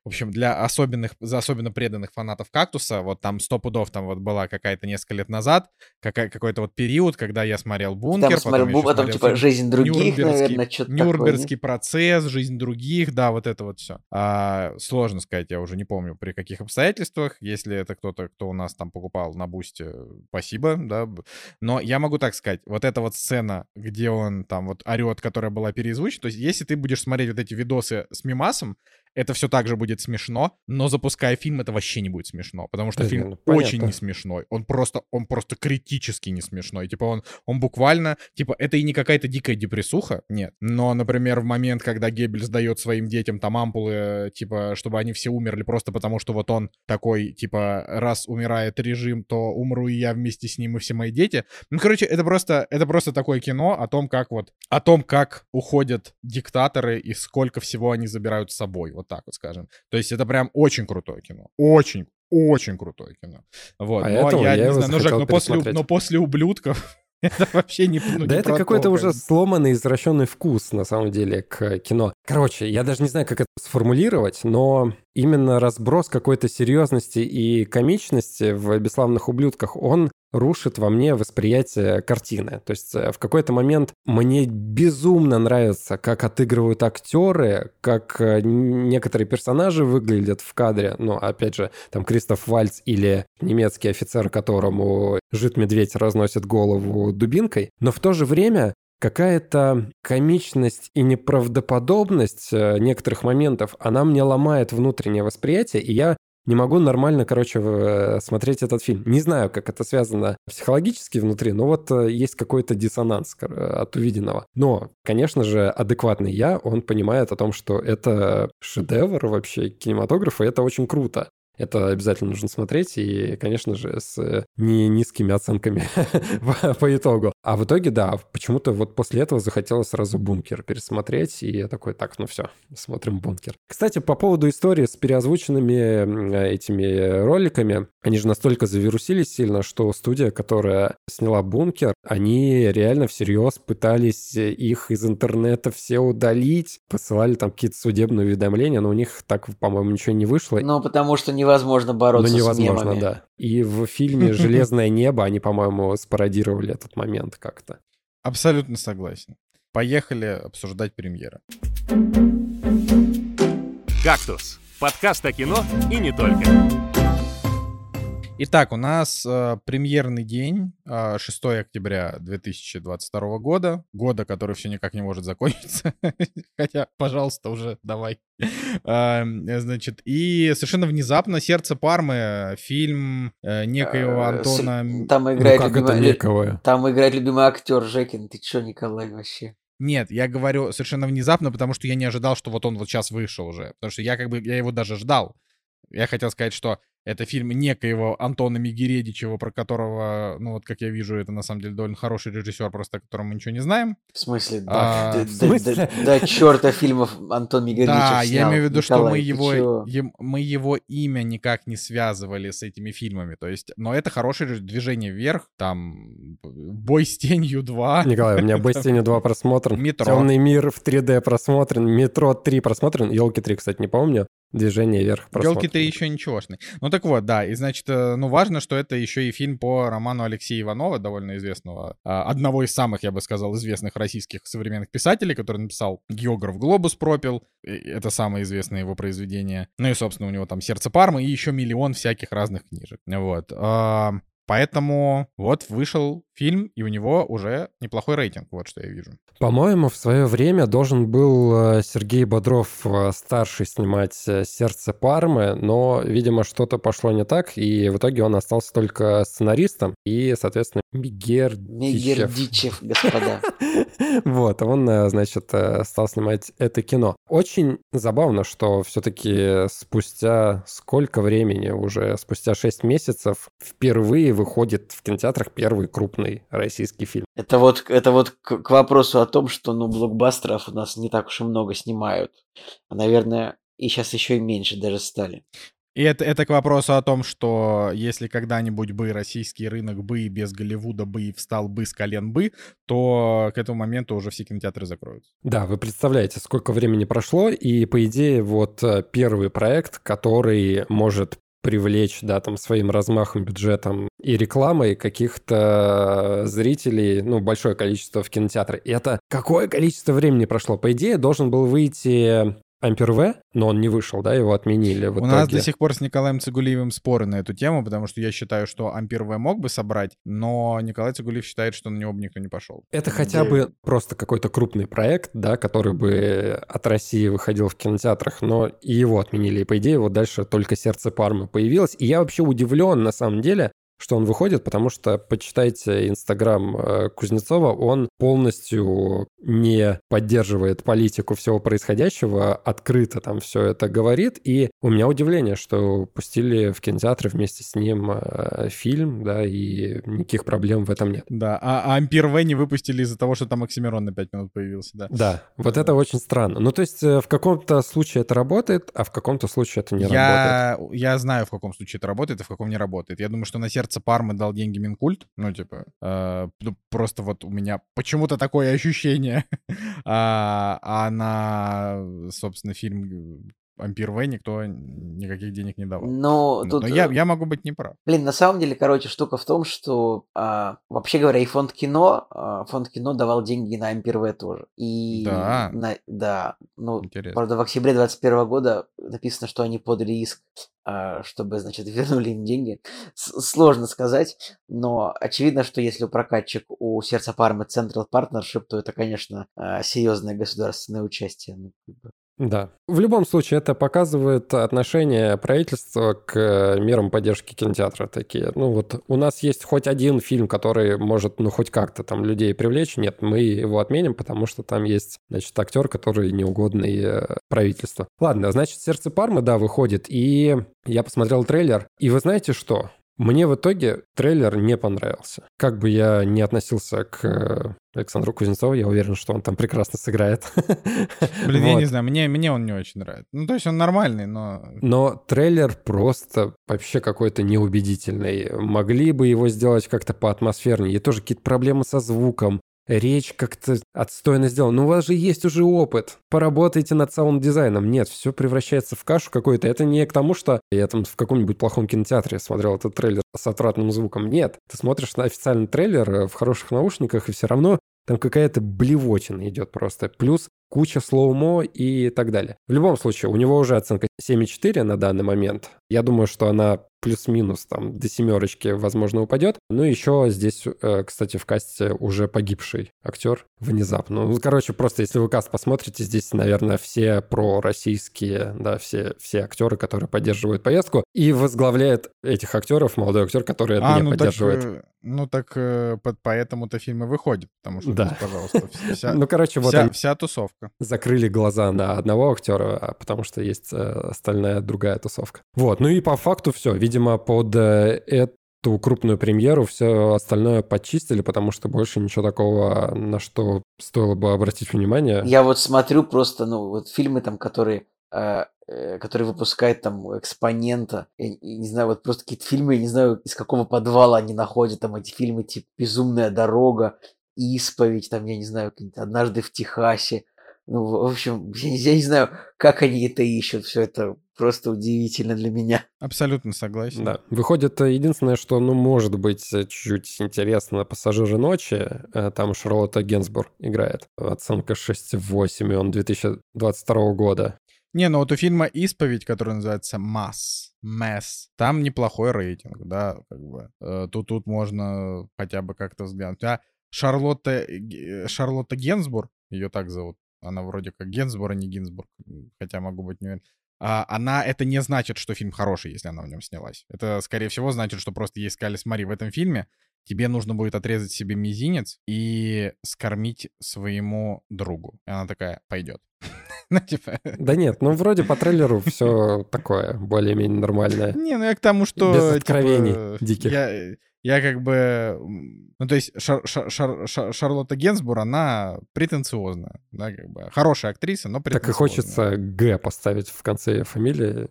в общем, для особенных, за особенно преданных фанатов кактуса, вот там сто пудов там вот была какая-то несколько лет лет назад, какая, какой-то вот период, когда я смотрел «Бункер», Там смотрел, потом, потом, потом типа «Жизнь других», наверное, что-то Нюрнбергский такое, процесс, «Жизнь других», да, вот это вот все. А, сложно сказать, я уже не помню, при каких обстоятельствах. Если это кто-то, кто у нас там покупал на Бусте, спасибо, да. Но я могу так сказать, вот эта вот сцена, где он там вот орет, которая была перезвучена, то есть если ты будешь смотреть вот эти видосы с мимасом, это все так же будет смешно, но запуская фильм, это вообще не будет смешно, потому что фильм понятно. очень не смешной. Он просто, он просто критически не смешной. Типа он, он буквально, типа это и не какая-то дикая депрессуха, нет. Но, например, в момент, когда Геббельс дает своим детям там ампулы, типа, чтобы они все умерли просто потому, что вот он такой, типа, раз умирает режим, то умру и я вместе с ним и все мои дети. Ну, короче, это просто, это просто такое кино о том, как вот, о том, как уходят диктаторы и сколько всего они забирают с собой вот так вот скажем. То есть это прям очень крутое кино. Очень, очень крутое кино. Вот. А но я, я не знаю, ну, Жек, но после, но после ублюдков это вообще не ну, Да не это какой-то уже сломанный, извращенный вкус, на самом деле, к кино. Короче, я даже не знаю, как это сформулировать, но именно разброс какой-то серьезности и комичности в «Бесславных ублюдках», он рушит во мне восприятие картины. То есть э, в какой-то момент мне безумно нравится, как отыгрывают актеры, как э, некоторые персонажи выглядят в кадре. Ну, опять же, там Кристоф Вальц или немецкий офицер, которому жид-медведь разносит голову дубинкой. Но в то же время какая-то комичность и неправдоподобность э, некоторых моментов, она мне ломает внутреннее восприятие, и я не могу нормально, короче, э, смотреть этот фильм. Не знаю, как это связано психологически внутри, но вот э, есть какой-то диссонанс от увиденного. Но, конечно же, адекватный я, он понимает о том, что это шедевр вообще кинематографа, это очень круто. Это обязательно нужно смотреть, и, конечно же, с э, не низкими оценками по итогу. А в итоге, да, почему-то вот после этого захотелось сразу «Бункер» пересмотреть, и я такой, так, ну все, смотрим «Бункер». Кстати, по поводу истории с переозвученными этими роликами, они же настолько завирусились сильно, что студия, которая сняла «Бункер», они реально всерьез пытались их из интернета все удалить, посылали там какие-то судебные уведомления, но у них так, по-моему, ничего не вышло. Ну, потому что не невозможно бороться ну, невозможно, с мемами. да. И в фильме «Железное небо» они, по-моему, спародировали этот момент как-то. Абсолютно согласен. Поехали обсуждать премьеры. «Кактус» — подкаст о кино и не только. Итак, у нас э, премьерный день, э, 6 октября 2022 года, года, который все никак не может закончиться. Хотя, пожалуйста, уже давай. э, значит, и совершенно внезапно «Сердце Пармы», фильм э, некоего э, Антона... Там ну, играет, ну, любимый... некого? Там играет любимый актер Жекин. Ты чё, Николай, вообще? Нет, я говорю совершенно внезапно, потому что я не ожидал, что вот он вот сейчас вышел уже. Потому что я как бы, я его даже ждал. Я хотел сказать, что это фильм некоего Антона Мигередичева, про которого, ну вот как я вижу, это на самом деле довольно хороший режиссер, просто о котором мы ничего не знаем. В смысле? Да, а, да, в смысле? да, да, да черта фильмов Антон Мигередичев Да, снял. я имею в виду, Николай, что мы его, е, мы его имя никак не связывали с этими фильмами. То есть, но это хорошее движение вверх. Там «Бой с тенью 2». Николай, у меня «Бой с тенью 2» просмотрен. «Метро». «Темный мир» в 3D просмотрен. «Метро 3» просмотрен. «Елки 3», кстати, не помню движение вверх просмотра. «Елки 3» еще ничегошный. Ну так вот, да, и значит, э, ну важно, что это еще и фильм по роману Алексея Иванова, довольно известного, а, одного из самых, я бы сказал, известных российских современных писателей, который написал «Географ Глобус пропил», это самое известное его произведение. Ну и, собственно, у него там «Сердце Пармы» и еще миллион всяких разных книжек. Вот. Поэтому вот вышел фильм, и у него уже неплохой рейтинг, вот что я вижу. По-моему, в свое время должен был э, Сергей Бодров э, старший снимать э, «Сердце Пармы», но, видимо, что-то пошло не так, и в итоге он остался только сценаристом, и, соответственно, Мигердичев. Мигердичев, господа. Вот, он, значит, стал снимать это кино. Очень забавно, что все-таки спустя сколько времени, уже спустя 6 месяцев, впервые выходит в кинотеатрах первый крупный российский фильм. Это вот, это вот к, к вопросу о том, что ну, блокбастеров у нас не так уж и много снимают. А, наверное, и сейчас еще и меньше даже стали. И это, это к вопросу о том, что если когда-нибудь бы российский рынок бы без Голливуда бы встал бы с колен бы, то к этому моменту уже все кинотеатры закроются. Да, вы представляете, сколько времени прошло, и по идее вот э, первый проект, который может привлечь, да, там, своим размахом, бюджетом и рекламой каких-то зрителей, ну, большое количество в кинотеатре. И это какое количество времени прошло? По идее, должен был выйти Ампер В, но он не вышел, да, его отменили в У итоге. нас до сих пор с Николаем Цигулиевым споры на эту тему, потому что я считаю, что Ампер В мог бы собрать, но Николай Цигулиев считает, что на него бы никто не пошел. Это хотя Да. бы просто какой-то крупный проект, да, который бы от России выходил в кинотеатрах, но и его отменили. И, по идее, вот дальше только «Сердце Пармы» появилось. И я вообще удивлен, на самом деле, что он выходит, потому что, почитайте Инстаграм э, Кузнецова, он полностью не поддерживает политику всего происходящего, открыто там все это говорит, и у меня удивление, что пустили в кинотеатры вместе с ним э, фильм, да, и никаких проблем в этом нет. Да, а, а Ампер В не выпустили из-за того, что там Оксимирон на 5 минут появился, да. Да, вот это очень странно. Ну, то есть э, в каком-то случае это работает, а в каком-то случае это не работает. Я, я знаю, в каком случае это работает, а в каком не работает. Я думаю, что на сердце Пармы дал деньги Минкульт. Ну, типа, э, ну, просто вот у меня почему-то такое ощущение. а, а на, собственно, фильм Ампер В никто никаких денег не давал. Но Ну, тут... Но я, э, я могу быть неправ. Блин, на самом деле, короче, штука в том, что а, вообще говоря, и фонд кино, а, фонд кино давал деньги на Ампер В тоже. И Да. на- да, ну, Интересно. правда, в октябре 2021 года написано, что они подали иск, а, чтобы, значит, вернули им деньги. С- Сложно сказать, но очевидно, что если у прокатчик у Сердца Пармы Central Partnership, то это, конечно, а, серьезное государственное участие. Да. В любом случае, это показывает отношение правительства к э, мерам поддержки кинотеатра такие. Ну вот у нас есть хоть один фильм, который может, ну хоть как-то там людей привлечь. Нет, мы его отменим, потому что там есть, значит, актер, который неугодный э, правительству. Ладно, значит, «Сердце Пармы», да, выходит. И я посмотрел трейлер. И вы знаете что? Мне в итоге трейлер не понравился. Как бы я не относился к э, Александру Кузнецову, я уверен, что он там прекрасно сыграет. Блин, я Вот. не знаю, мне, мне он не очень нравится. Ну, то есть он нормальный, но... Но трейлер просто вообще какой-то неубедительный. Могли бы его сделать как-то поатмосфернее. И тоже какие-то проблемы со звуком. Речь как-то отстойно сделана. Но у вас же есть уже опыт. Поработайте над саунд-дизайном. Нет, все превращается в кашу какую-то. Это не к тому, что я там в каком-нибудь плохом кинотеатре смотрел этот трейлер с отвратным звуком. Нет, ты смотришь на официальный трейлер э, в хороших наушниках, и все равно там какая-то блевотина идет просто. Плюс куча слоумо и так далее. В любом случае, у него уже оценка 7,4 на данный момент. Я думаю, что она плюс-минус там до семерочки, возможно, упадет. Ну еще здесь, э, кстати, в касте уже погибший актер внезапно. Ну, короче, просто если вы каст посмотрите, здесь, наверное, все пророссийские, да, все, все актеры, которые поддерживают поездку. И возглавляет этих актеров молодой актер, который А, не ну так, поддерживает. э, ну так э, под- поэтому-то фильм и выходит, потому что, Да. здесь, пожалуйста, вся, Ну, короче, вот вся, вся тусовка. закрыли глаза на одного актера, а потому что есть э, остальная другая тусовка. Вот, ну и по факту все. Видимо, под э, эту крупную премьеру все остальное почистили, потому что больше ничего такого, на что стоило бы обратить внимание. Я вот смотрю просто, ну, вот фильмы там, которые, э, э, которые выпускает там экспонента, я, я не знаю, вот просто какие-то фильмы, я не знаю, из какого подвала они находят, там эти фильмы типа «Безумная дорога», «Исповедь», там, я не знаю, «Однажды в Техасе». Ну, в общем, я, не- я не знаю, как они это ищут, все это просто удивительно для меня. Абсолютно согласен. Да. Выходит, э, единственное, что, ну, может быть, э, чуть-чуть интересно «Пассажиры ночи», там Шарлотта Генсбур играет. Оценка 6,8, и он 2022 года. Не, ну вот у фильма «Исповедь», который называется «Масс», «Мэс», там неплохой рейтинг, да, как бы. Э, Тут, тут можно хотя бы как-то взглянуть. А Шарлотта, Г- Шарлотта Генсбур, ее так зовут, она вроде как Генсбур, а не Гинзбург, хотя могу быть не уверен. А, она, это не значит, что фильм хороший, если она в нем снялась. Это, скорее всего, значит, что просто ей сказали, смотри, в этом фильме тебе нужно будет отрезать себе мизинец и скормить своему другу. И она такая, пойдет. Ну, типа... Да нет, ну, вроде по трейлеру все такое, более-менее нормальное. Не, ну я к тому, что... Без типа, откровений диких. Я, я как бы... Ну, то есть Шар- Шар- Шар- Шар- Шарлотта Генсбур, она претенциозная, да, как бы. Хорошая актриса, но Так и хочется Г поставить в конце фамилии.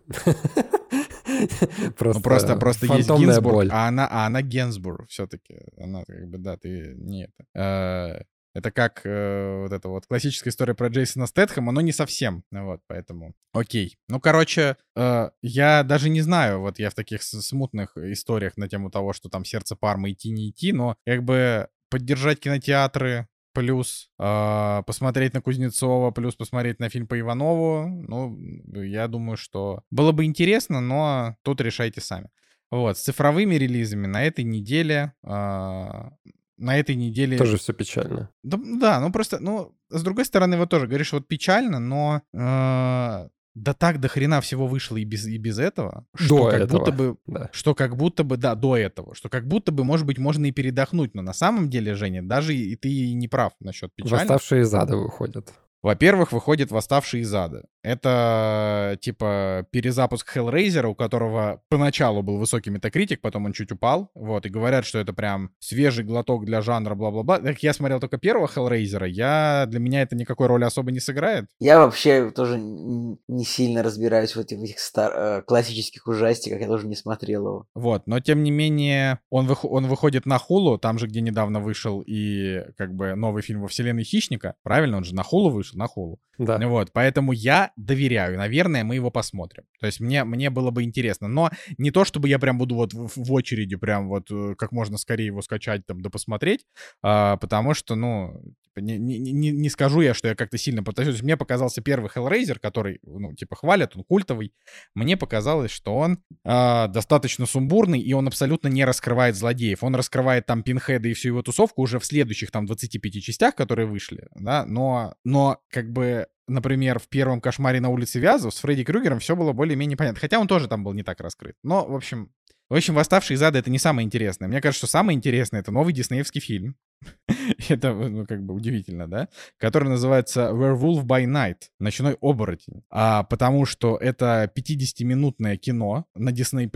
Ну, просто, просто есть Гинзбург, боль. а она, а она Генсбур все-таки. Она как бы, да, ты не это. Это как э, вот эта вот классическая история про Джейсона Стэтхэма, но не совсем. Вот, поэтому окей. Ну, короче, э, я даже не знаю, вот я в таких смутных историях на тему того, что там сердце Пармы идти не идти, но как бы поддержать кинотеатры, плюс э, посмотреть на Кузнецова, плюс посмотреть на фильм по Иванову, ну, я думаю, что было бы интересно, но тут решайте сами. Вот, с цифровыми релизами на этой неделе... Э, на этой неделе... Тоже все печально. Да, да, ну просто, ну, с другой стороны, вот тоже говоришь, вот печально, но э, да так до хрена всего вышло и без, и без этого, что До как этого, будто бы, да. что как будто бы, да, до этого, что как будто бы, может быть, можно и передохнуть, но на самом деле, Женя, даже и ты и не прав насчет печали. Восставшие из ада выходят. Во-первых, выходит «Восставший из ада». Это, типа, перезапуск Hellraiser, у которого поначалу был высокий метакритик, потом он чуть упал, вот, и говорят, что это прям свежий глоток для жанра, бла-бла-бла. Так я смотрел только первого Hellraiser, я, для меня это никакой роли особо не сыграет. Я вообще тоже не сильно разбираюсь в этих, в этих стар- э, классических ужастиках, я тоже не смотрел его. Вот, но тем не менее, он, вых- он выходит на Хулу, там же, где недавно вышел и, как бы, новый фильм во вселенной Хищника, правильно, он же на Хулу вышел, на Хулу. Да. Вот, поэтому я доверяю. Наверное, мы его посмотрим. То есть мне, мне было бы интересно. Но не то, чтобы я прям буду вот в, в очереди прям вот э, как можно скорее его скачать там да посмотреть, а, потому что, ну, типа, не, не, не, скажу я, что я как-то сильно пытаюсь. Мне показался первый Hellraiser, который, ну, типа, хвалят, он культовый. Мне показалось, что он а, достаточно сумбурный, и он абсолютно не раскрывает злодеев. Он раскрывает там Пинхеда и всю его тусовку уже в следующих там 25 частях, которые вышли, да, но, но как бы например, в первом «Кошмаре на улице Вязов» с Фредди Крюгером все было более-менее понятно. Хотя он тоже там был не так раскрыт. Но, в общем, в общем, «Восставший из ада» — это не самое интересное. Мне кажется, что самое интересное — это новый диснеевский фильм. это, ну, как бы удивительно, да? Который называется «Werewolf by Night» — «Ночной оборотень». А, потому что это 50-минутное кино на Disney+,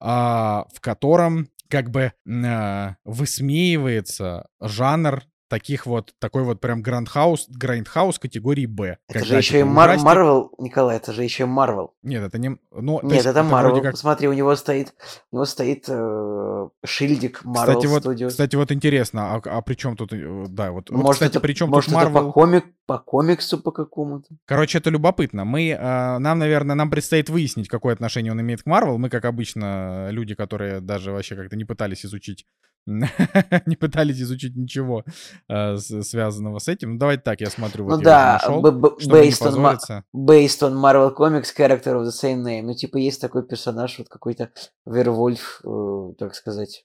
а, в котором как бы а, высмеивается жанр таких вот, такой вот прям грандхаус, грандхаус категории Б. Это же еще и Мар- Марвел, Николай, это же еще и Марвел. Нет, это не... Ну, Нет, есть это Марвел. как- Посмотри, у него стоит, у него стоит э, шильдик Marvel Кстати, вот, Studios. кстати, вот интересно, а, а при чем тут, э, да, вот, вот, может, кстати, это, при чем может, тут это по, Marvel? комик, по комиксу по какому-то. Короче, это любопытно. Мы, э, нам, наверное, нам предстоит выяснить, какое отношение он имеет к Marvel. Мы, как обычно, люди, которые даже вообще как-то не пытались изучить, не пытались изучить ничего э, с- связанного с этим. Ну, давайте так, я смотрю, вот ну я да, нашел, based, on based on Marvel Comics character of the same name. Ну, типа, есть такой персонаж, вот какой-то Вервольф, э, так сказать.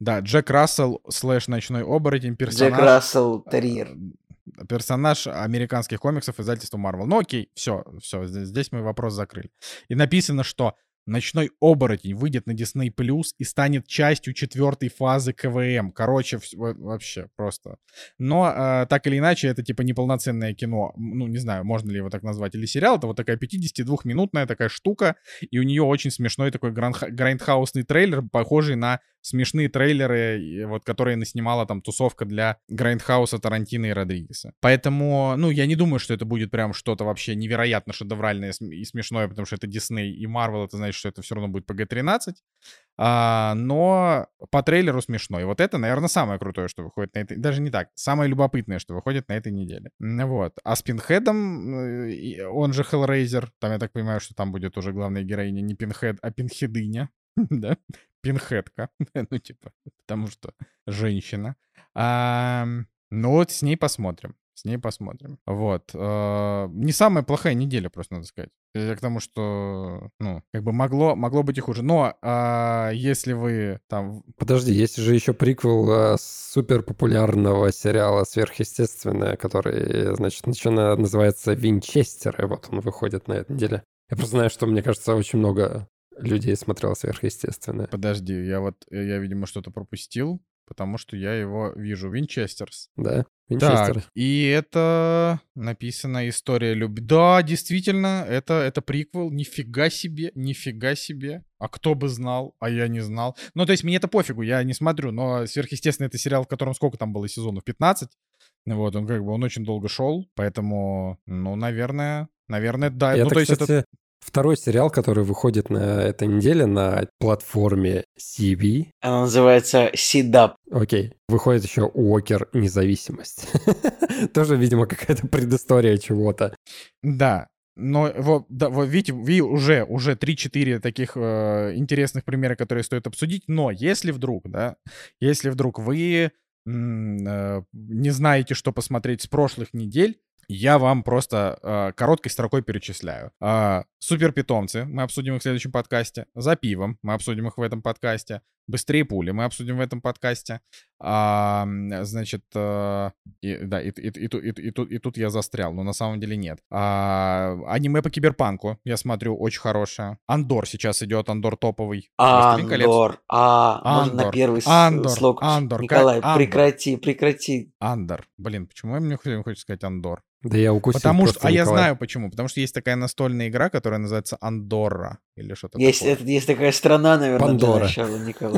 Да, Джек Рассел слэш ночной оборотень, персонаж. Джек Рассел Терьер. э, Персонаж американских комиксов издательства Marvel. Ну окей, все, все, здесь мы вопрос закрыли. И написано, что Ночной оборотень выйдет на Disney Plus и станет частью четвертой фазы КВМ. Короче, вообще просто. Но э, так или иначе, это типа неполноценное кино. Ну, не знаю, можно ли его так назвать. Или сериал. Это вот такая 52-минутная такая штука. И у нее очень смешной такой грандха- грайндхаусный трейлер, похожий на смешные трейлеры, вот, которые наснимала там тусовка для Грайндхауса, Тарантино и Родригеса. Поэтому, ну, я не думаю, что это будет прям что-то вообще невероятно шедевральное и смешное, потому что это Дисней и Марвел, это значит, что это все равно будет PG-13. А, но по трейлеру смешно. И вот это, наверное, самое крутое, что выходит на этой... Даже не так. Самое любопытное, что выходит на этой неделе. Вот. А с Пинхедом, э, он же Hellraiser, там, я так понимаю, что там будет уже главная героиня не Пинхед, а Пинхедыня. да? Пинхедка. ну, типа, потому что женщина. А, ну вот с ней посмотрим. С ней посмотрим. Вот. э, Не самая плохая неделя, просто надо сказать. Я к тому, что, ну, как бы могло, могло быть и хуже. Но а, если вы там... Подожди, есть же еще приквел э, супер популярного сериала «Сверхъестественное», который, значит, начина- называется «Винчестер», и вот он выходит на этой неделе. Я просто знаю, что, мне кажется, очень много людей смотрело «Сверхъестественное». Подожди, я вот, э, я, видимо, что-то пропустил, потому что я его вижу. Винчестерс. Да? Так, «Винчестер». и это написана история любви. Да, действительно, это, это приквел. Нифига себе, нифига себе. А кто бы знал, а я не знал. Ну, то есть мне это пофигу, я не смотрю, но сверхъестественно это сериал, в котором сколько там было сезонов? 15? Вот, он как бы, он очень долго шел, поэтому, ну, наверное, наверное, да. Ну, это, то есть кстати, это... Второй сериал, который выходит на этой неделе на платформе CB. Она называется Сидап. Окей. Выходит еще Уокер Независимость. Тоже, видимо, какая-то предыстория чего-то. Да, но вот, да, вот видите, ви уже, уже 3-4 таких э, интересных примера, которые стоит обсудить. Но если вдруг, да, если вдруг вы м, э, не знаете, что посмотреть с прошлых недель, я вам просто э, короткой строкой перечисляю. Э, Супер питомцы, мы обсудим их в следующем подкасте. За пивом, мы обсудим их в этом подкасте. Быстрее пули, мы обсудим в этом подкасте. А, значит, а, и, да, и, и, и, и, и, тут, и тут я застрял, но на самом деле нет. А, аниме по киберпанку, я смотрю, очень хорошее. Андор сейчас идет, Андор топовый. Андор, а, Андор. можно на первый Андор, слог? Андор, Николай, как? прекрати, прекрати. Андор, блин, почему мне хочется сказать Андор? Да я укусил Потому что, а я Николая. знаю почему. Потому что есть такая настольная игра, которая называется Андорра или что-то Есть, такое. это, есть такая страна, наверное, Пандора. для начала, Николай.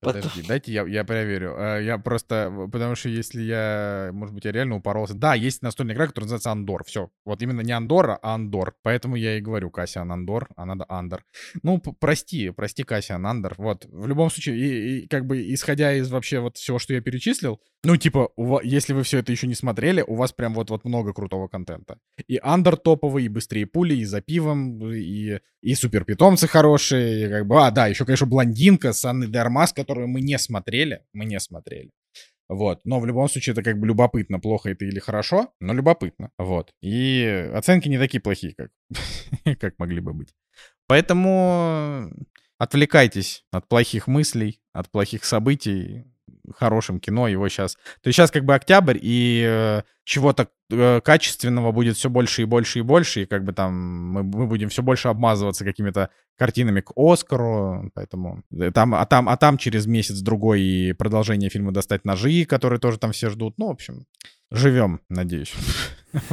Потом- дайте я, я проверю. Э, Я просто, потому что если я, может быть, я реально упоролся. Да, есть настольная игра, которая называется Андор. Все. Вот именно не Андора, а Андор. Поэтому я и говорю Кассиан Андор, а надо Андор. Ну, прости, прости, Кассиан Андор. Вот, в любом случае, и, и как бы исходя из вообще вот всего, что я перечислил, ну, типа, у ва- если вы все это еще не смотрели, у вас прям вот-вот много крутого контента. И Андор топовый, и быстрее пули, и за пивом, и, и супер питомцы хорошие, и как бы, а, да, еще, конечно, блондинка с Анной Дармас, которую мы не смотрели, мы не смотрели. Вот, но в любом случае это как бы любопытно, плохо это или хорошо, но любопытно, вот. И оценки не такие плохие, как, как могли бы быть. Поэтому отвлекайтесь от плохих мыслей, от плохих событий, хорошим кино его сейчас. То есть сейчас как бы октябрь, и э, чего-то э, качественного будет все больше и больше и больше, и как бы там мы, мы будем все больше обмазываться какими-то картинами к Оскару, поэтому э, там, а там, а там через месяц-другой и продолжение фильма «Достать ножи», которые тоже там все ждут. Ну, в общем, живем, надеюсь.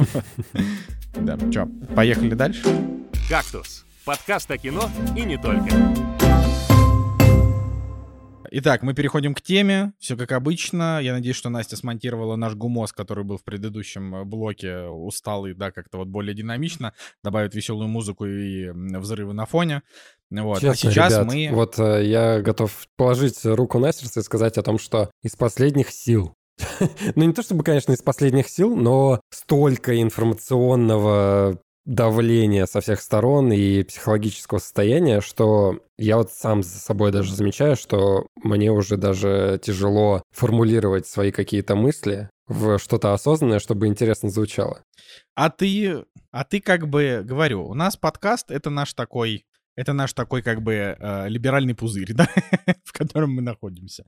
Да, что, поехали дальше? «Кактус» — подкаст о кино и не только. Итак, мы переходим к теме. Все как обычно. Я надеюсь, что Настя смонтировала наш гумоз, который был в предыдущем э, блоке, усталый, да, как-то вот более динамично, добавит веселую музыку и взрывы на фоне. Вот. а Честно, сейчас ребят, мы... вот э, я готов положить руку на сердце и сказать о том, что из последних сил, ну не то чтобы, конечно, из последних сил, но столько информационного давления со всех сторон и психологического состояния, что я вот сам за собой даже замечаю, что мне уже даже тяжело формулировать свои какие-то мысли в что-то осознанное, чтобы интересно звучало. А ты, а ты как бы, говорю, у нас подкаст — это наш такой... Это наш такой как бы э, либеральный пузырь, да, в котором мы находимся.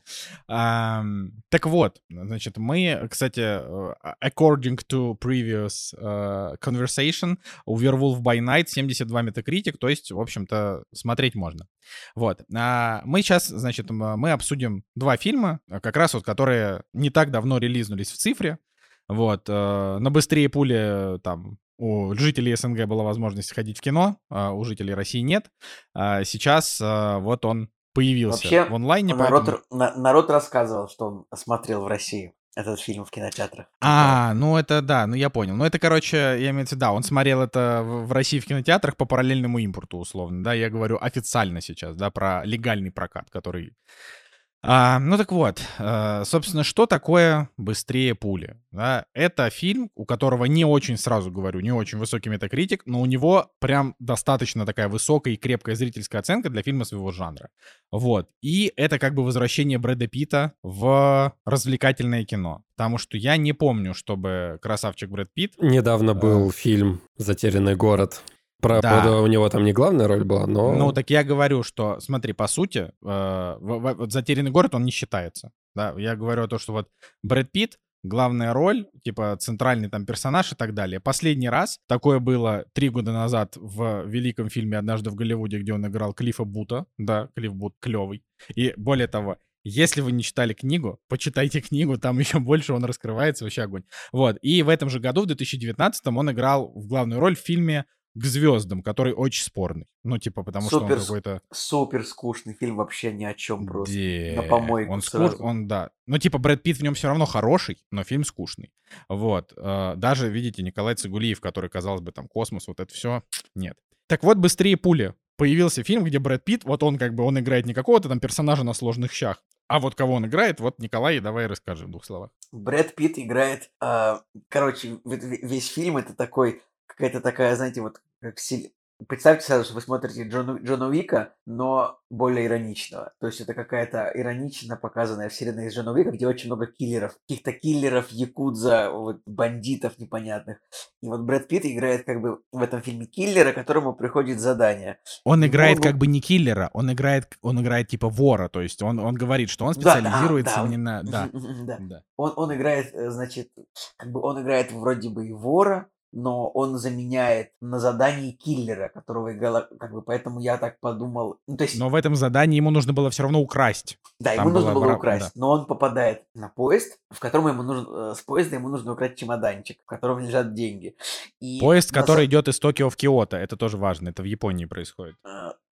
Ам, так вот, значит, мы, кстати, э, according to previous э, conversation, у Werewolf by Night 72 Metacritic, то есть, в общем-то, смотреть можно. Вот. А мы сейчас, значит, мы обсудим два фильма, э, как раз вот, которые не так давно релизнулись в цифре. Вот. э, На быстрее пули э, там у жителей СНГ была возможность ходить в кино, а у жителей России нет. А Сейчас а, вот он появился Вообще, в онлайне. народ, поэтому- на- народ рассказывал, что он смотрел в России этот фильм в кинотеатрах. А, ну это да, ну я понял. Ну это, короче, я имею в виду, да, он смотрел это в России в кинотеатрах по параллельному импорту, условно, да, я говорю официально сейчас, да, про легальный прокат, который... А, ну так вот, э, собственно, что такое «Быстрее пули»? Да? Это фильм, у которого не очень, сразу говорю, не очень высокий метакритик, но у него прям достаточно такая высокая и крепкая зрительская оценка для фильма своего жанра. Вот. И это как бы возвращение Брэда Питта в развлекательное кино. Потому что я не помню, чтобы красавчик Брэд Питт... Недавно был фильм «Затерянный город». Правда, Да. у него там не главная роль была, но... Ну, так я говорю, что, смотри, по сути, э, вот «Затерянный город», он не считается. Да, я говорю о том, что вот Брэд Питт, главная роль, типа центральный там персонаж и так далее. Последний раз такое было три года назад в великом фильме «Однажды в Голливуде», где он играл Клиффа Бута. Да, Клифф Бут клевый. И более того, если вы не читали книгу, почитайте книгу, там еще больше он раскрывается, вообще огонь. Вот, и в этом же году, в 2019 он играл в главную роль в фильме «К звездам», который очень спорный. Ну, типа, потому что Супер он какой-то... Супер скучный фильм, вообще ни о чем просто. Де, на помойку Он, сразу. он, да. Ну, типа, Брэд Питт в нем все равно хороший, но фильм скучный. Вот. э, Даже, видите, Николай Цигулиев, который, казалось бы, там, космос, вот это все, нет. Так вот, быстрее пули. Появился фильм, где Брэд Питт, вот он как бы, он играет не какого-то там персонажа на сложных щах, а вот кого он играет, вот Николай, давай расскажи в двух словах. Брэд Питт играет, а, короче, весь фильм это такой, какая-то такая, знаете, вот сил- Представьте сразу, что вы смотрите Джона, Джона Уика, но более ироничного. То есть это какая-то иронично показанная вселенная из Джона Уика, где очень много киллеров. Каких-то киллеров, якудза, вот, бандитов непонятных. И вот Брэд Питт играет как бы в этом фильме киллера, которому приходит задание. Он играет Ну, как ну- бы не киллера, он играет, он играет типа вора, то есть он, он говорит, что он Да, да, специализируется да, не он- на... Да, Да. да. Он, он играет, э, значит, как бы он играет вроде бы и вора, но он заменяет на задании киллера, которого играла, как бы, поэтому я так подумал, ну, то есть, Но в этом задании ему нужно было все равно украсть. да, там ему нужно было вра- украсть, но он попадает на поезд, в котором ему нужно, э, с поезда ему нужно украсть чемоданчик, в котором лежат деньги. И Поезд, на который идет из Токио в Киото, это тоже важно, это в Японии происходит.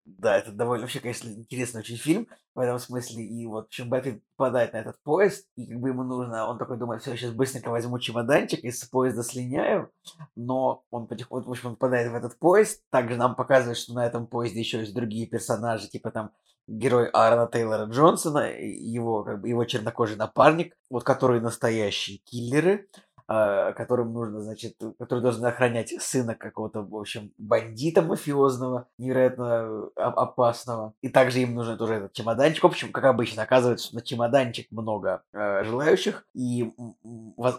Да, это довольно вообще, конечно, интересный очень фильм в этом смысле. И вот, Питт попадает на этот поезд, и как бы ему нужно, он такой думает, все, сейчас быстренько возьму чемоданчик и с поезда слиняю, но он потихоньку, в общем, он попадает в этот поезд. Также нам показывают, что на этом поезде еще есть другие персонажи, типа там герой Аарона Тейлора Джонсона, его, как бы, его чернокожий напарник, вот которые настоящие киллеры, которым нужно, значит, который должен охранять сына какого-то, в общем, бандита мафиозного, невероятно э, оп- опасного. И также им нужен тоже этот чемоданчик. В общем, как обычно, оказывается, на чемоданчик много э, желающих, и,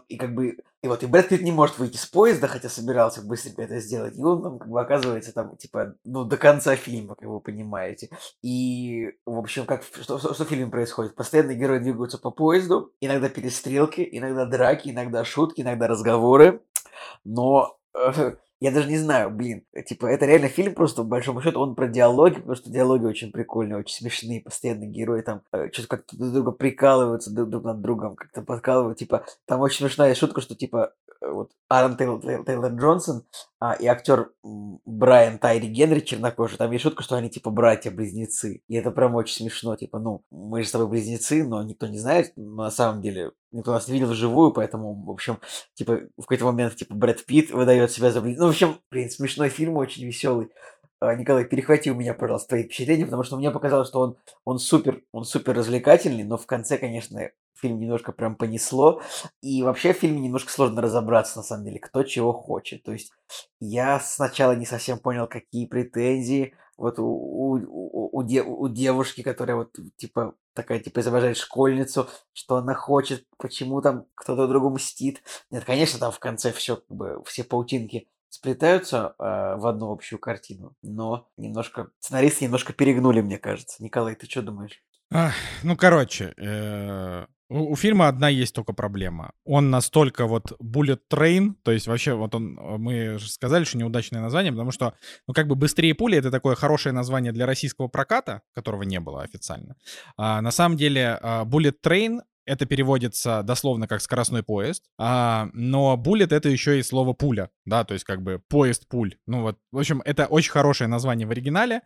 и как бы и вот, и Брэд Питт не может выйти с поезда, хотя собирался быстренько это сделать. И он там, как бы, оказывается там, типа, ну, до конца фильма, как вы понимаете. И, в общем, как, что, что, что в фильме происходит? Постоянно герои двигаются по поезду, иногда перестрелки, иногда драки, иногда шутки, иногда разговоры. Но э, я даже не знаю, блин, типа, это реально фильм просто, по большому счету, он про диалоги, потому что диалоги очень прикольные, очень смешные, постоянно герои там что-то как-то друг друга прикалываются друг, друг над другом, как-то подкалывают, типа, там очень смешная шутка, что, типа, э, вот Аарон Тейл- Тейл- Тейлор Джонсон а, и актер Брайан Тайри Генри чернокожий, там есть шутка, что они, типа, братья-близнецы, и это прям очень смешно, типа, ну, мы же с тобой близнецы, но никто не знает, но на самом деле, никто нас не видел вживую, поэтому, в общем, типа, в какой-то момент, типа, Брэд Питт выдает себя за блин. Ну, в общем, блин, смешной фильм, очень веселый. А, Николай, перехвати у меня, пожалуйста, твои впечатления, потому что мне показалось, что он, он супер, он супер развлекательный, но в конце, конечно, фильм немножко прям понесло. И вообще в фильме немножко сложно разобраться, на самом деле, кто чего хочет. То есть я сначала не совсем понял, какие претензии вот у, у, у, у де- у девушки, которая вот, типа, такая, типа, изображает школьницу, что она хочет, почему там кто-то другу мстит. Нет, конечно, там в конце все, как бы, все паутинки сплетаются э, в одну общую картину, но немножко, сценаристы немножко перегнули, мне кажется. Николай, ты что думаешь? Ах, ну, короче, э, у, у фильма одна есть только проблема. Он настолько вот bullet train, то есть вообще вот он, э, мы же сказали, что неудачное название, потому что, ну, как бы «Быстрее пули» — это такое хорошее название для российского проката, которого не было официально. А, на самом деле а, bullet train это переводится дословно как скоростной поезд, а, но bullet это еще и слово пуля, да, то есть как бы поезд-пуль. Ну вот, в общем, это очень хорошее название в оригинале,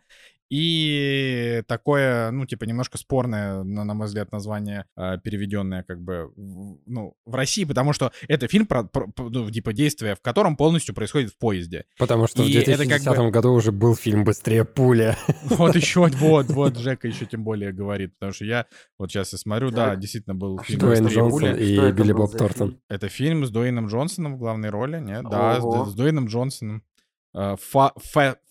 и такое, ну, типа, немножко спорное, на, на мой взгляд, название, э, переведенное, как бы, в- ну, в России, потому что это фильм, про, про- про- ну, типа, действие, в котором полностью происходит в поезде. Потому что в И это как 2010 бы- году уже был фильм «Быстрее пуля». Вот еще, вот, вот, Жека еще тем более говорит, потому что я вот сейчас я смотрю, да, действительно был А фильм «Быстрее пули». и Билли Боб Тортон. Это фильм с Дуэйном Джонсоном в главной роли, нет? Да, с, Дуэйном Джонсоном. Э, Fa-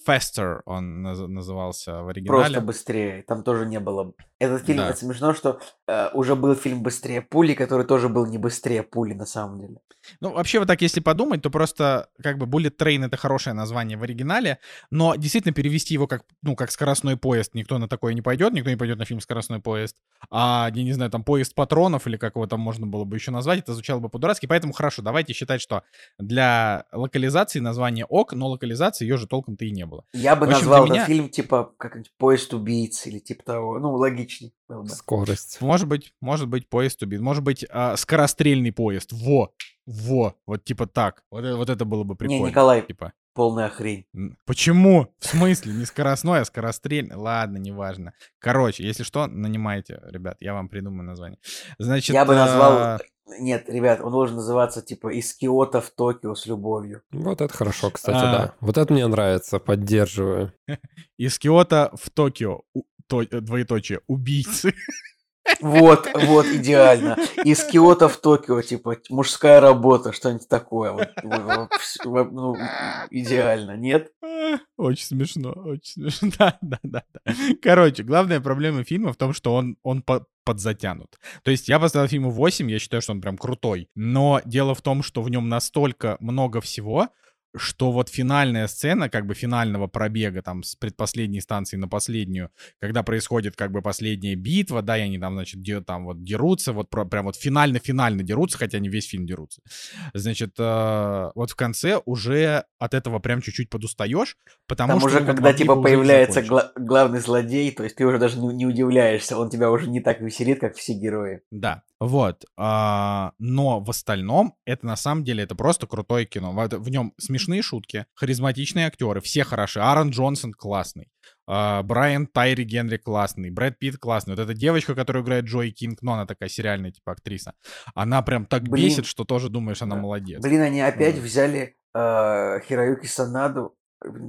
Faster он наз- назывался в оригинале. Просто быстрее. Там тоже не было. Этот фильм, Да. это смешно, что э, уже был фильм «Быстрее пули», который тоже был не быстрее пули на самом деле. Ну, вообще, вот так, если подумать, то просто, как бы, Bullet Train — это хорошее название в оригинале, но действительно перевести его как, ну, как скоростной поезд, никто на такое не пойдет, никто не пойдет на фильм «Скоростной поезд», а, я не знаю, там, поезд патронов или как его там можно было бы еще назвать, это звучало бы по-дурацки, поэтому хорошо, давайте считать, что для локализации название ок, но локализации ее же толком-то и не было. Я бы общем, назвал этот меня- фильм типа как-нибудь «Поезд убийц» или типа того. Ну, логичней был бы. Скорость. Может быть, может быть, поезд убит, может быть, а, скорострельный поезд, во, во, вот типа так, вот, это- вот это было бы прикольно. Николай. Типа, Полная хрень. Почему? В смысле? Не скоростной, а скорострельный. Ладно, неважно. Короче, если что, нанимайте, ребят, я вам придумаю название. Значит, Я бы а, назвал Нет, ребят, он должен называться типа «Из Киота в Токио с любовью». Вот это хорошо, кстати, А. да. Вот это мне нравится, поддерживаю. Из Киота в Токио. то- э, двоеточие. Убийцы. Вот, вот, идеально. Из Киота в Токио, типа, мужская работа, что-нибудь такое. Вот, ну, идеально, нет? Очень смешно, очень смешно. Да, да, да, да. Короче, главная проблема фильма в том, что он, он по- подзатянут. То есть я поставил фильму 8, я считаю, что он прям крутой. Но дело в том, что в нем настолько много всего, что вот финальная сцена, как бы финального пробега там с предпоследней станции на последнюю, когда происходит как бы последняя битва, да, и они там, значит, де- там вот дерутся, вот про- прям вот финально-финально дерутся, хотя они весь фильм дерутся. Значит, э, вот в конце уже от этого прям чуть-чуть подустаешь, потому Там что... уже, когда, типа, появляется гла- главный злодей, то есть ты уже даже не, не удивляешься, он тебя уже не так веселит, как все герои. Да, вот. а, но в остальном это на самом деле это просто крутое кино. В, в нем смешные шутки, харизматичные актеры, все хороши. Аарон Джонсон классный. а, Брайан Тайри Генри классный, Брэд Питт классный. Вот эта девочка, которая играет Джой Кинг, ну она такая сериальная типа актриса, она прям так Блин. бесит, что тоже думаешь, она Да. молодец. Блин, они опять Вот. взяли э, Хироюки Санаду.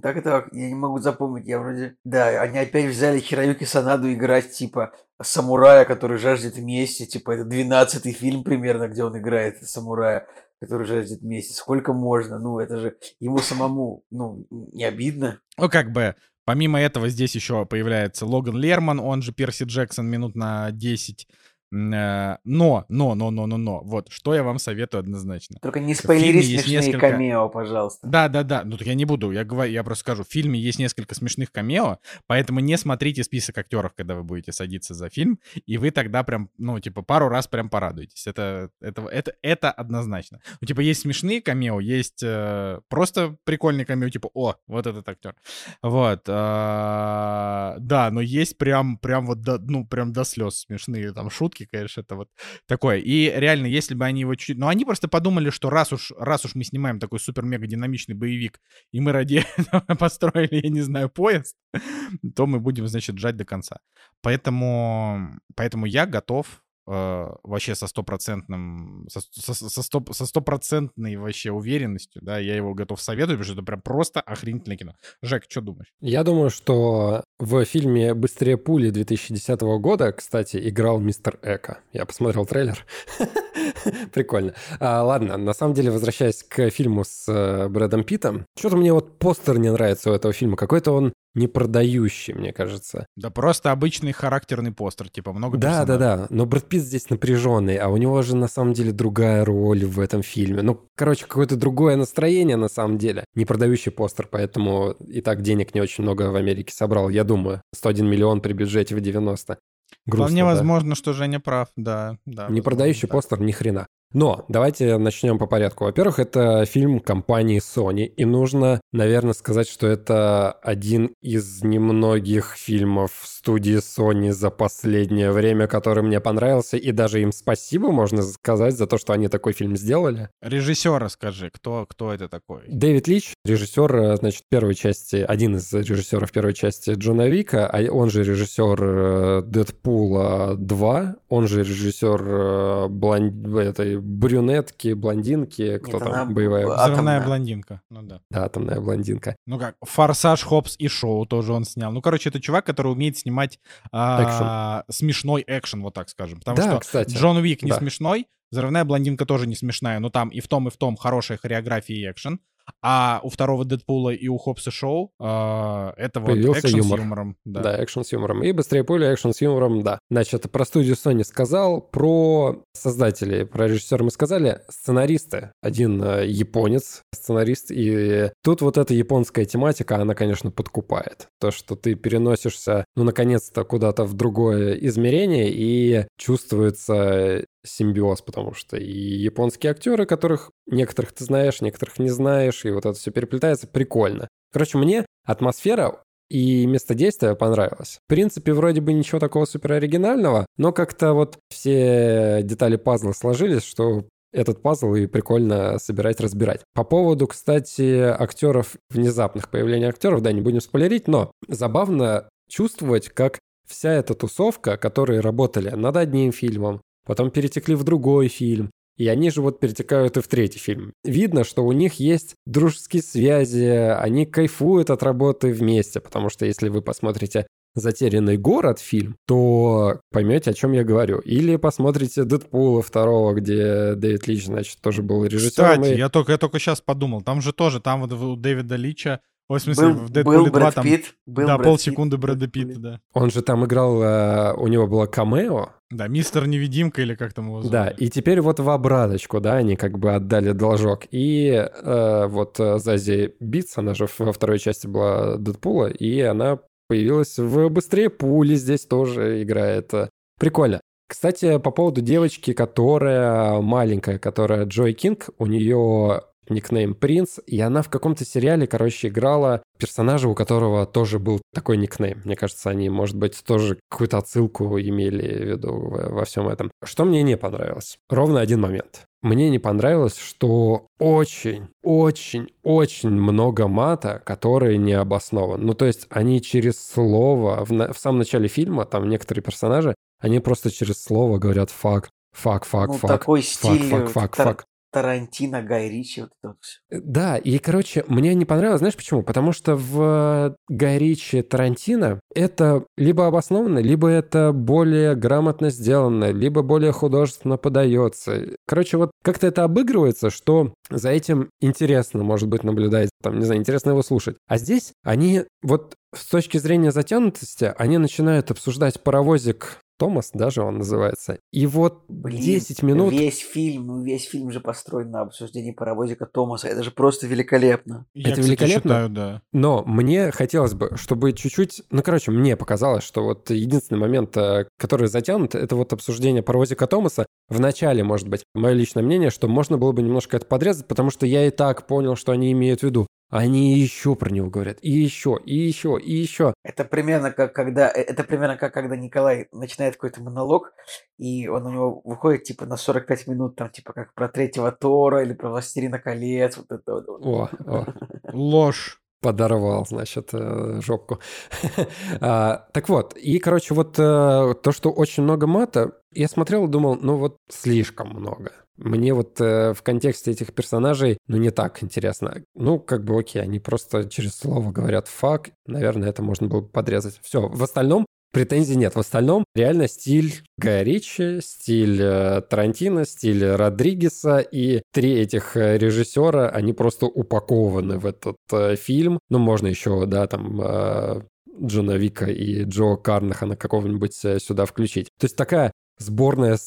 Так это я не могу запомнить. Я вроде. Да, они опять взяли Хироюки Санаду играть, типа, самурая, который жаждет мести. Типа, это 12-й фильм примерно, где он играет самурая, который жаждет мести. Сколько можно? Ну, это же ему самому, ну, не обидно. Ну, как бы, помимо этого, здесь еще появляется Логан Лерман, он же Перси Джексон, минут на 10. Э, Но, но, но, но, но, но. Вот, что я вам советую однозначно. Только не спойлери смешные несколько- камео, пожалуйста. Да, да, да. Ну так я не буду. Я говорю, я просто скажу. В фильме есть несколько смешных камео, поэтому не смотрите список актеров, когда вы будете садиться за фильм, и вы тогда прям, ну, типа, пару раз прям порадуетесь. Это, это, это, это однозначно. Ну, типа, есть смешные камео, есть э, просто прикольные камео, типа, о, вот этот актер. Вот. а, да, но есть прям, прям вот, до, ну, прям до слез смешные там шутки, конечно, это вот такое. И реально, если бы они его чуть... Ну, они просто подумали, что раз уж, раз уж мы снимаем такой супер-мега-динамичный боевик, и мы ради этого построили, я не знаю, поезд, то мы будем, значит, жать до конца. Поэтому, поэтому я готов э, вообще со стопроцентным, со, со, со, сто- со стопроцентной вообще уверенностью, да, я его готов советовать, потому что это прям просто охренительное кино. Жек, что думаешь? Я думаю, что в фильме «Быстрее пули» 2010 года, кстати, играл мистер Эко. Я посмотрел трейлер. Прикольно. А, ладно, на самом деле, возвращаясь к фильму с э, Брэдом Питтом, что-то мне вот постер не нравится у этого фильма. Какой-то он не продающий, мне кажется. Да просто обычный характерный постер, типа много Да, да, персонажей. да. Но Брэд Питт здесь напряженный, а у него же на самом деле другая роль в этом фильме. Ну, короче, какое-то другое настроение на самом деле. Не продающий постер, поэтому и так денег не очень много в Америке собрал, я думаю. 101 миллион при бюджете в 90. Грустно, Вполне да? возможно, что Женя прав, да. да Не продающий так. постер ни хрена. Но давайте начнем по порядку. Во-первых, это фильм компании Sony, и нужно, наверное, сказать, что это один из немногих фильмов студии Sony за последнее время, который мне понравился, и даже им спасибо можно сказать за то, что они такой фильм сделали. Режиссера скажи, кто, кто это такой? Дэвид Лич, режиссер, э, значит, первой части, один из режиссеров первой части Джона Вика, а он же режиссер э, Дэдпула 2, он же режиссер э, блон- этой брюнетки, блондинки, кто Нет, там, она боевая, Взрывная блондинка. Ну да. да, атомная блондинка. Ну как, Форсаж, Хопс и Шоу тоже он снял. Ну, короче, это чувак, который умеет снимать а, смешной экшен, вот так скажем. Потому да, что кстати. Джон Уик не да. смешной, Взрывная блондинка тоже не смешная, но там и в том, и в том хорошая хореография и экшен. А у второго Дэдпула и у Хопса Шоу а, это вот Появился экшен юмор. с юмором. Да. Да, экшен с юмором. И быстрее пуля, экшен с юмором, да. Значит, про студию Sony сказал, про создателей, про режиссера мы сказали, сценаристы. Один э, японец, сценарист, и тут вот эта японская тематика, она, конечно, подкупает. То, что ты переносишься, ну, наконец-то, куда-то в другое измерение, и чувствуется симбиоз, потому что и японские актеры, которых некоторых ты знаешь, некоторых не знаешь, и вот это все переплетается, прикольно. Короче, мне атмосфера и место действия понравилось. В принципе, вроде бы ничего такого супер оригинального, но как-то вот все детали пазла сложились, что этот пазл и прикольно собирать, разбирать. По поводу, кстати, актеров, внезапных появлений актеров, да, не будем спойлерить, но забавно чувствовать, как вся эта тусовка, которые работали над одним фильмом, потом перетекли в другой фильм, И они же вот перетекают и в третий фильм. Видно, что у них есть дружеские связи, они кайфуют от работы вместе, потому что если вы посмотрите «Затерянный город» фильм, то поймете, о чем я говорю. Или посмотрите «Дэдпула» второго, где Дэвид Лич, значит, тоже был режиссером. Кстати, и- я только, я только сейчас подумал, там же тоже, там вот у Дэвида Лича, ой, в смысле, Был, в Дэдпуле 2 Брэд там, Питт, был да, Брэд полсекунды Питт Брэда. Питта, да. Он же там играл, э, у него было камео, Да, мистер Невидимка или как там его зовут. Да, и теперь вот в обраточку, да, они как бы отдали должок. И э, вот э, Зази Битс, она же во второй части была Дэдпула, и она появилась в «Быстрее пули», здесь тоже играет. Прикольно. Кстати, по поводу девочки, которая маленькая, которая Джой Кинг, у нее никнейм Принц, и она в каком-то сериале, короче, играла персонажа, у которого тоже был такой никнейм. Мне кажется, они, может быть, тоже какую-то отсылку имели в виду во, всем этом. Что мне не понравилось? Ровно один момент. Мне не понравилось, что очень, очень, очень много мата, который не обоснован. Ну, то есть они через слово, в, на- в самом начале фильма, там некоторые персонажи, они просто через слово говорят «fuck», «fuck», «fuck», Ну, «fuck», такой «fuck», стиль «fuck», «fuck», Тар- «fuck». Тарантино, Гай Ричи, вот это вот всё. Да, и, короче, мне не понравилось, знаешь почему? Потому что в Гай Ричи Тарантино это либо обоснованно, либо это более грамотно сделано, либо более художественно подается. Короче, вот как-то это обыгрывается, что за этим интересно, может быть, наблюдать, там, не знаю, интересно его слушать. А здесь они вот с точки зрения затянутости, они начинают обсуждать паровозик Томас, даже он называется. И вот Блин, 10 минут... Весь фильм, ну весь фильм же построен на обсуждении паровозика Томаса. Это же просто великолепно. Я, Это кстати, великолепно. считаю, да. Но мне хотелось бы, чтобы чуть-чуть... Ну, короче, мне показалось, что вот единственный момент, э, который затянут, это вот обсуждение паровозика Томаса. В начале, может быть, мое личное мнение, что можно было бы немножко это подрезать, потому что я и так понял, что они имеют в виду. Они еще про него говорят, и еще, и еще, и еще. Это примерно как когда э, это примерно как когда Николай начинает какой-то монолог, и он у него выходит типа на 45 минут, там типа как про третьего Тора или про Властелина колец, вот это вот. О, о, Ложь. подорвал, значит, э, жопку. А, Так вот, и, короче, вот э, то, что очень много мата, я смотрел и думал, ну вот слишком много. Мне вот э, в контексте этих персонажей, ну, не так интересно. Ну, как бы окей, они просто через слово говорят «фак», наверное, это можно было бы подрезать. Все, в остальном претензий нет. В остальном реально стиль Гая Ричи, стиль э, Тарантино, стиль Родригеса и три этих э, режиссера, они просто упакованы в этот э, фильм. Ну, можно еще, да, там э, Джона Вика и Джо Карнахана какого-нибудь э, сюда включить. То есть такая сборная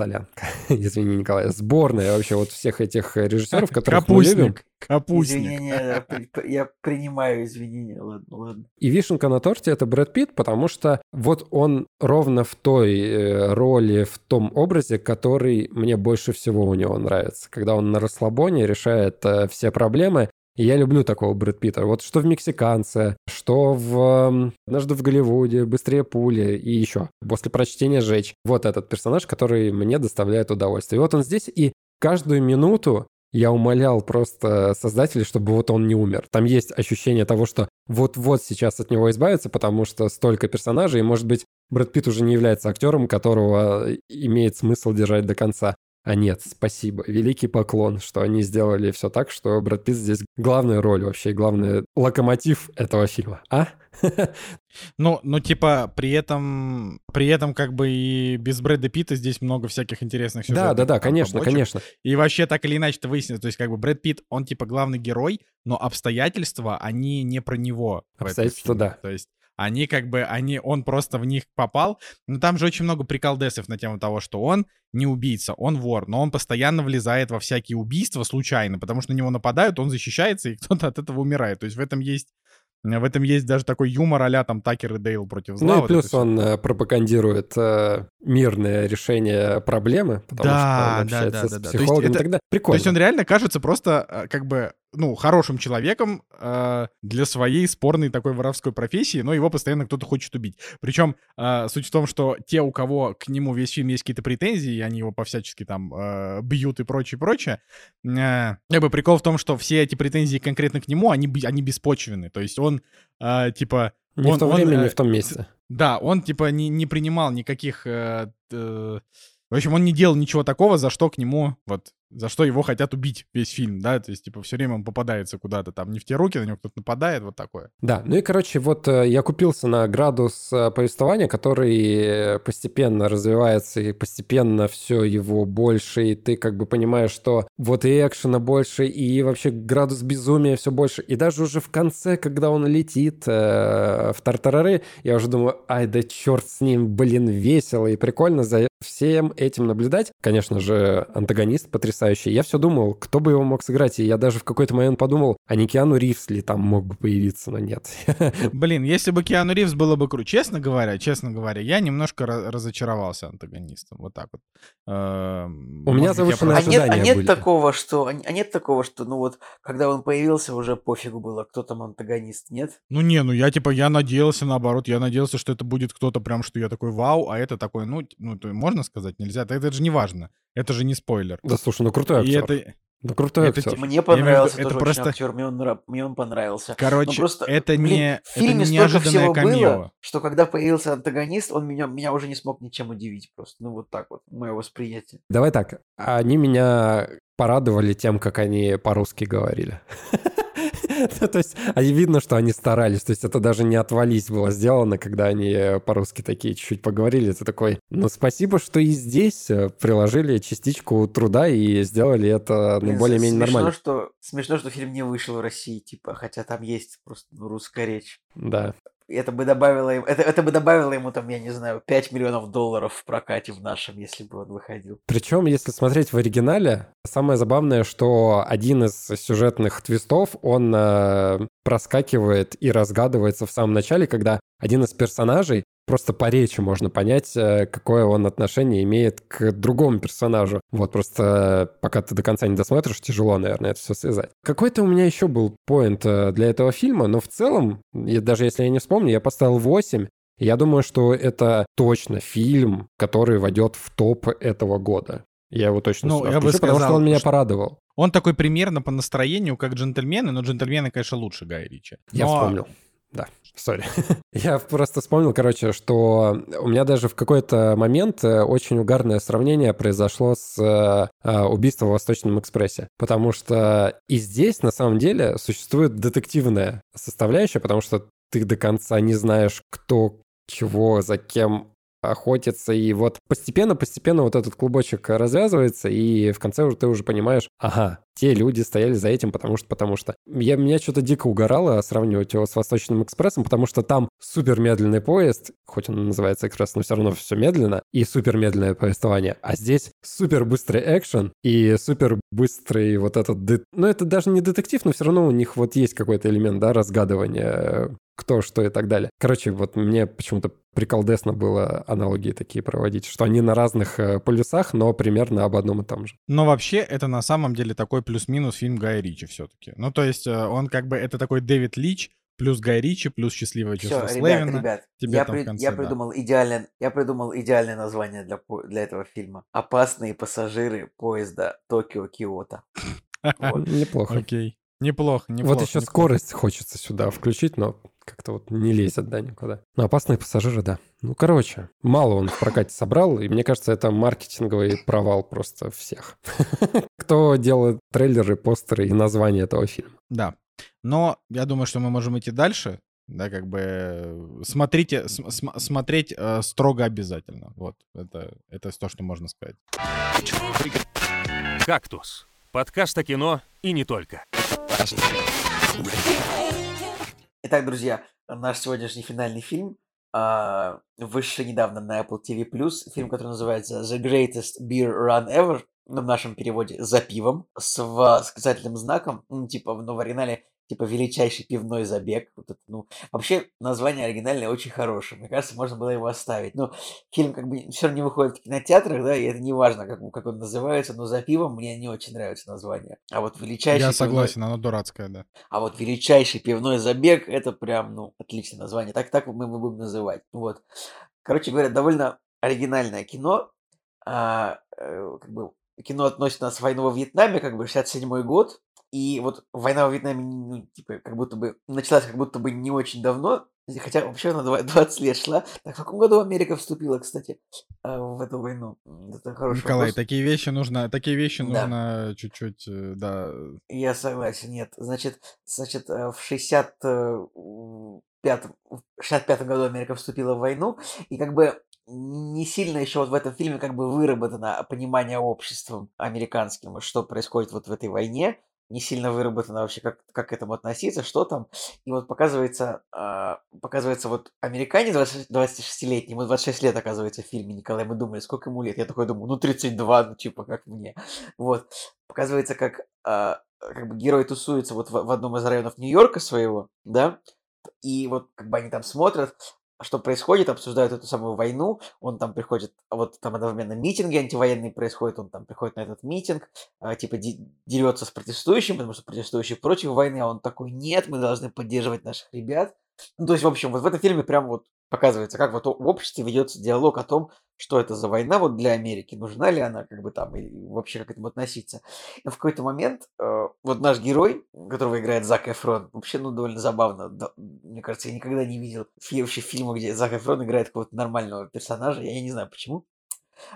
солянка. Извини, Николай. Сборная вообще вот всех этих режиссеров, которых мы любим. Капустник. Капустник. Извинения, я, я принимаю извинения, ладно, ладно. И вишенка на торте — это Брэд Питт, потому что вот он ровно в той э, роли, в том образе, который мне больше всего у него нравится. Когда он на расслабоне решает э, все проблемы, я люблю такого Брэд Питта. Вот что в «Мексиканце», что в эм, «Однажды в Голливуде», «Быстрее пули» и еще. После прочтения «Жечь». Вот этот персонаж, который мне доставляет удовольствие. И вот он здесь, и каждую минуту я умолял просто создателей, чтобы вот он не умер. Там есть ощущение того, что вот-вот сейчас от него избавиться, потому что столько персонажей, и, может быть, Брэд Питт уже не является актером, которого имеет смысл держать до конца. А нет, спасибо. Великий поклон, что они сделали все так, что Брэд Питт здесь главная роль вообще, главный локомотив этого фильма. А? Ну, ну, типа, при этом, при этом, как бы и без Брэда Питта здесь много всяких интересных Да, сюжетных да, да, там конечно, побочек. конечно. И вообще так или иначе это выяснится. То есть, как бы Брэд Питт, он типа главный герой, но обстоятельства, они не про него. Обстоятельства, да. То есть они как бы, они, он просто в них попал. Но там же очень много приколдесов на тему того, что он не убийца, он вор, но он постоянно влезает во всякие убийства случайно, потому что на него нападают, он защищается, и кто-то от этого умирает. То есть в этом есть в этом есть даже такой юмор а там Такер и Дейл против зла. Ну и вот плюс он э, пропагандирует э, мирное решение проблемы, потому Да, что он да, общается да, с да, да. То есть психологом и это- так далее. То Прикольно. есть он реально кажется просто э, как бы, ну, хорошим человеком э, для своей спорной такой воровской профессии, но его постоянно кто-то хочет убить. Причем э, суть в том, что те, у кого к нему весь фильм есть какие-то претензии, и они его по-всячески там э, бьют и прочее, прочее, э, как бы прикол в том, что все эти претензии конкретно к нему, они, они беспочвенны. То есть он, э, типа... Не он- в то он, время, э, не в том месте. Да, он типа не, не принимал никаких, э, э, В общем, он не делал ничего такого, за что к нему, вот, за что его хотят убить весь фильм, да, то есть, типа, все время он попадается куда-то, там, не в те руки, на него кто-то нападает, вот такое. Да, ну и, короче, вот э, я купился на градус э, повествования, который постепенно развивается, и постепенно все его больше, и ты как бы понимаешь, что вот и экшена больше, и вообще градус безумия все больше, и даже уже в конце, когда он летит э, в Тартарары, я уже думаю, ай, да черт с ним, блин, весело и прикольно за всем этим наблюдать. Конечно же, антагонист потрясающий. Я все думал, кто бы его мог сыграть, и я даже в какой-то момент подумал, а не Киану Ривз ли там мог бы появиться, но нет. Блин, если бы Киану Ривз было бы круто, честно говоря, честно говоря, я немножко разочаровался антагонистом, вот так вот. Эм, У меня завышенное а нет, а нет такого, что, а нет такого, что, ну вот, когда он появился, уже пофигу было, кто там антагонист, нет? Ну не, ну я типа, я надеялся наоборот, я надеялся, что это будет кто-то прям, что я такой вау, а это такой, ну, ну, можно сказать, нельзя, это, это же не важно. Это же не спойлер. Да слушай, ну крутой актер. И это... Ну, крутой это, актер. Мне понравился это тоже просто... актер, мне он, мне он понравился. Короче, просто, это блин, не в фильме это столько всего камео. было, что когда появился антагонист, он меня, меня уже не смог ничем удивить просто. Ну, вот так вот, мое восприятие. Давай так, они меня порадовали тем, как они по-русски говорили. То есть они видно, что они старались. То есть это даже не отвались было сделано, когда они по-русски такие чуть-чуть поговорили. Это такой, ну спасибо, что и здесь э, приложили частичку труда и сделали это ну, более-менее нормально. Что, смешно, что фильм не вышел в России, типа, хотя там есть просто ну, русская речь. Да это бы добавило ему, это, это бы добавило ему там, я не знаю, 5 миллионов долларов в прокате в нашем, если бы он выходил. Причем, если смотреть в оригинале, самое забавное, что один из сюжетных твистов, он э, проскакивает и разгадывается в самом начале, когда один из персонажей просто по речи можно понять, э, какое он отношение имеет к другому персонажу. Вот просто э, пока ты до конца не досмотришь, тяжело, наверное, это все связать. Какой-то у меня еще был поинт э, для этого фильма, но в целом, даже если я не вспомню, я поставил 8. Я думаю, что это точно фильм, который войдет в топ этого года. Я его точно ну, я бы сказал, потому что он меня что... порадовал. Он такой примерно по настроению, как джентльмены, но джентльмены, конечно, лучше Гая Ричи. Но... Я вспомнил. Да, сори. Я просто вспомнил, короче, что у меня даже в какой-то момент э, очень угарное сравнение произошло с э, убийством в Восточном экспрессе. Потому что и здесь, на самом деле, существует детективная составляющая, потому что ты до конца не знаешь, кто чего, за кем охотится, и вот постепенно-постепенно вот этот клубочек развязывается, и в конце уже ты уже понимаешь, ага, те люди стояли за этим, потому что, потому что. Я, меня что-то дико угорало сравнивать его с Восточным экспрессом, потому что там супер медленный поезд, хоть он называется экспресс, но все равно все медленно, и супер медленное повествование. А здесь супер быстрый экшен и супер быстрый вот этот... Де... Ну, это даже не детектив, но все равно у них вот есть какой-то элемент, да, разгадывания кто, что и так далее. Короче, вот мне почему-то приколдесно было аналогии такие проводить, что они на разных э, полюсах, но примерно об одном и том же. Но вообще это на самом деле такой плюс-минус фильм Гая Ричи все-таки. Ну, то есть э, он как бы, это такой Дэвид Лич, плюс Гай Ричи, плюс счастливое чувство Все, ребят, ребят, Тебе я, при, конце, я, придумал да. идеальное, я придумал идеальное название для, для этого фильма. «Опасные пассажиры поезда Токио-Киото». Неплохо. Окей. Неплохо, неплохо. Вот еще скорость хочется сюда включить, но как-то вот не лезет, да, никуда. Но опасные пассажиры, да. Ну, короче, мало он в прокате собрал, и мне кажется, это маркетинговый провал просто всех. Кто делает трейлеры, постеры и название этого фильма. Да. Но я думаю, что мы можем идти дальше. Да, как бы смотрите, см- смотреть э, строго обязательно. Вот, это, это то, что можно сказать. «Кактус» — подкаст о кино и не только. Итак, друзья, наш сегодняшний финальный фильм а, вышедший недавно на Apple TV+, фильм, который называется The Greatest Beer Run Ever, в нашем переводе «За пивом», с восклицательным знаком, ну, типа, ну, в оригинале типа величайший пивной забег. Вот это, ну, вообще название оригинальное очень хорошее. Мне кажется, можно было его оставить. Но фильм как бы все равно не выходит в кинотеатрах, да, и это не важно, как, как он называется, но за пивом мне не очень нравится название. А вот величайший... Я согласен, пивной... оно дурацкое, да. А вот величайший пивной забег, это прям, ну, отличное название. Так, так мы его будем называть. Вот. Короче говоря, довольно оригинальное кино. А, э, как бы кино относит нас к войну во Вьетнаме, как бы 67 год, и вот война во Вьетнаме, ну, типа, как будто бы началась как будто бы не очень давно, Хотя вообще она 20 лет шла. Так, в каком году Америка вступила, кстати, э, в эту войну? Это хороший Николай, вопрос. такие вещи нужно, такие вещи Да. нужно чуть-чуть, э, да. Я согласен, нет. Значит, значит, э, в 65 в 65 году Америка вступила в войну, и как бы не сильно еще вот в этом фильме как бы выработано понимание обществом американским, что происходит вот в этой войне, не сильно выработано вообще, как, как к этому относиться, что там. И вот показывается, а, показывается вот американец 20 26-летний, ему 26 лет, оказывается, в фильме, Николай, мы думали, сколько ему лет? Я такой думаю, ну 32, ну типа, как мне. Вот. Показывается, как, а, как бы герой тусуется вот в, в одном из районов Нью-Йорка своего, да, и вот как бы они там смотрят, что происходит, обсуждают эту самую войну, он там приходит, вот там одновременно митинги антивоенные происходят, он там приходит на этот митинг, а, типа де- дерется с протестующими, потому что протестующие против войны, а он такой, нет, мы должны поддерживать наших ребят. Ну, то есть, в общем, вот в этом фильме прям вот показывается, как вот в обществе ведется диалог о том, что это за война вот для Америки, нужна ли она, как бы там, и вообще как к этому относиться. И в какой-то момент э, вот наш герой, которого играет Зак Эфрон, вообще, ну, довольно забавно. Да, мне кажется, я никогда не видел вообще фильма, где Зак Эфрон играет какого-то нормального персонажа, я не знаю почему.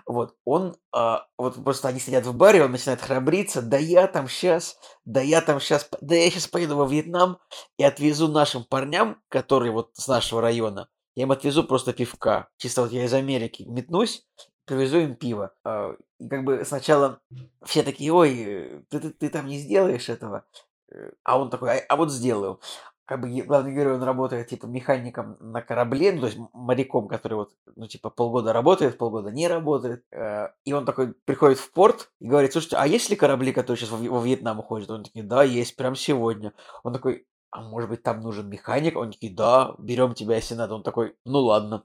Вот, он, а, вот просто они сидят в баре, он начинает храбриться, да я там сейчас, да я там сейчас, да я сейчас поеду во Вьетнам и отвезу нашим парням, которые вот с нашего района, я им отвезу просто пивка. Чисто вот я из Америки метнусь, привезу им пиво. А, И как бы сначала все такие, ой, э, ты, ты, ты там не сделаешь этого. Э, А он такой, а, а вот сделаю. Как бы главный герой, он работает типа механиком на корабле, ну, то есть моряком, который вот, ну, типа полгода работает, полгода не работает. Э, И он такой приходит в порт и говорит, слушайте, а есть ли корабли, которые сейчас во, во Вьетнам уходят? Он такой, да, есть, прям сегодня. Он такой, а может быть там нужен механик? Он такие, да, берем тебя, если надо. Он такой, ну ладно.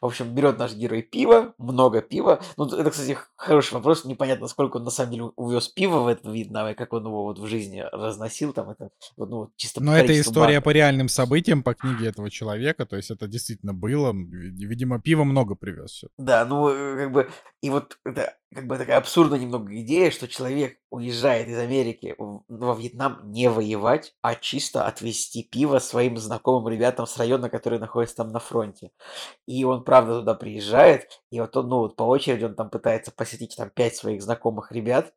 В общем, берет наш герой пиво, много пива. Ну, это, кстати, хороший вопрос. Непонятно, сколько он на самом деле увез пива в этот Вьетнам, и как он его вот в жизни разносил там. Это, ну, чисто Но это история банок. по реальным событиям, по книге этого человека, то есть это действительно было. Ви- Видимо, пива много привез. Да, ну, э, как бы, и вот это, как бы такая абсурдная немного идея, что человек уезжает из Америки во Вьетнам не воевать, а чисто отвезти пиво своим знакомым ребятам с района, которые находятся там на фронте. И он, правда, туда приезжает, и вот он, ну, вот по очереди он там пытается посетить там пять своих знакомых ребят.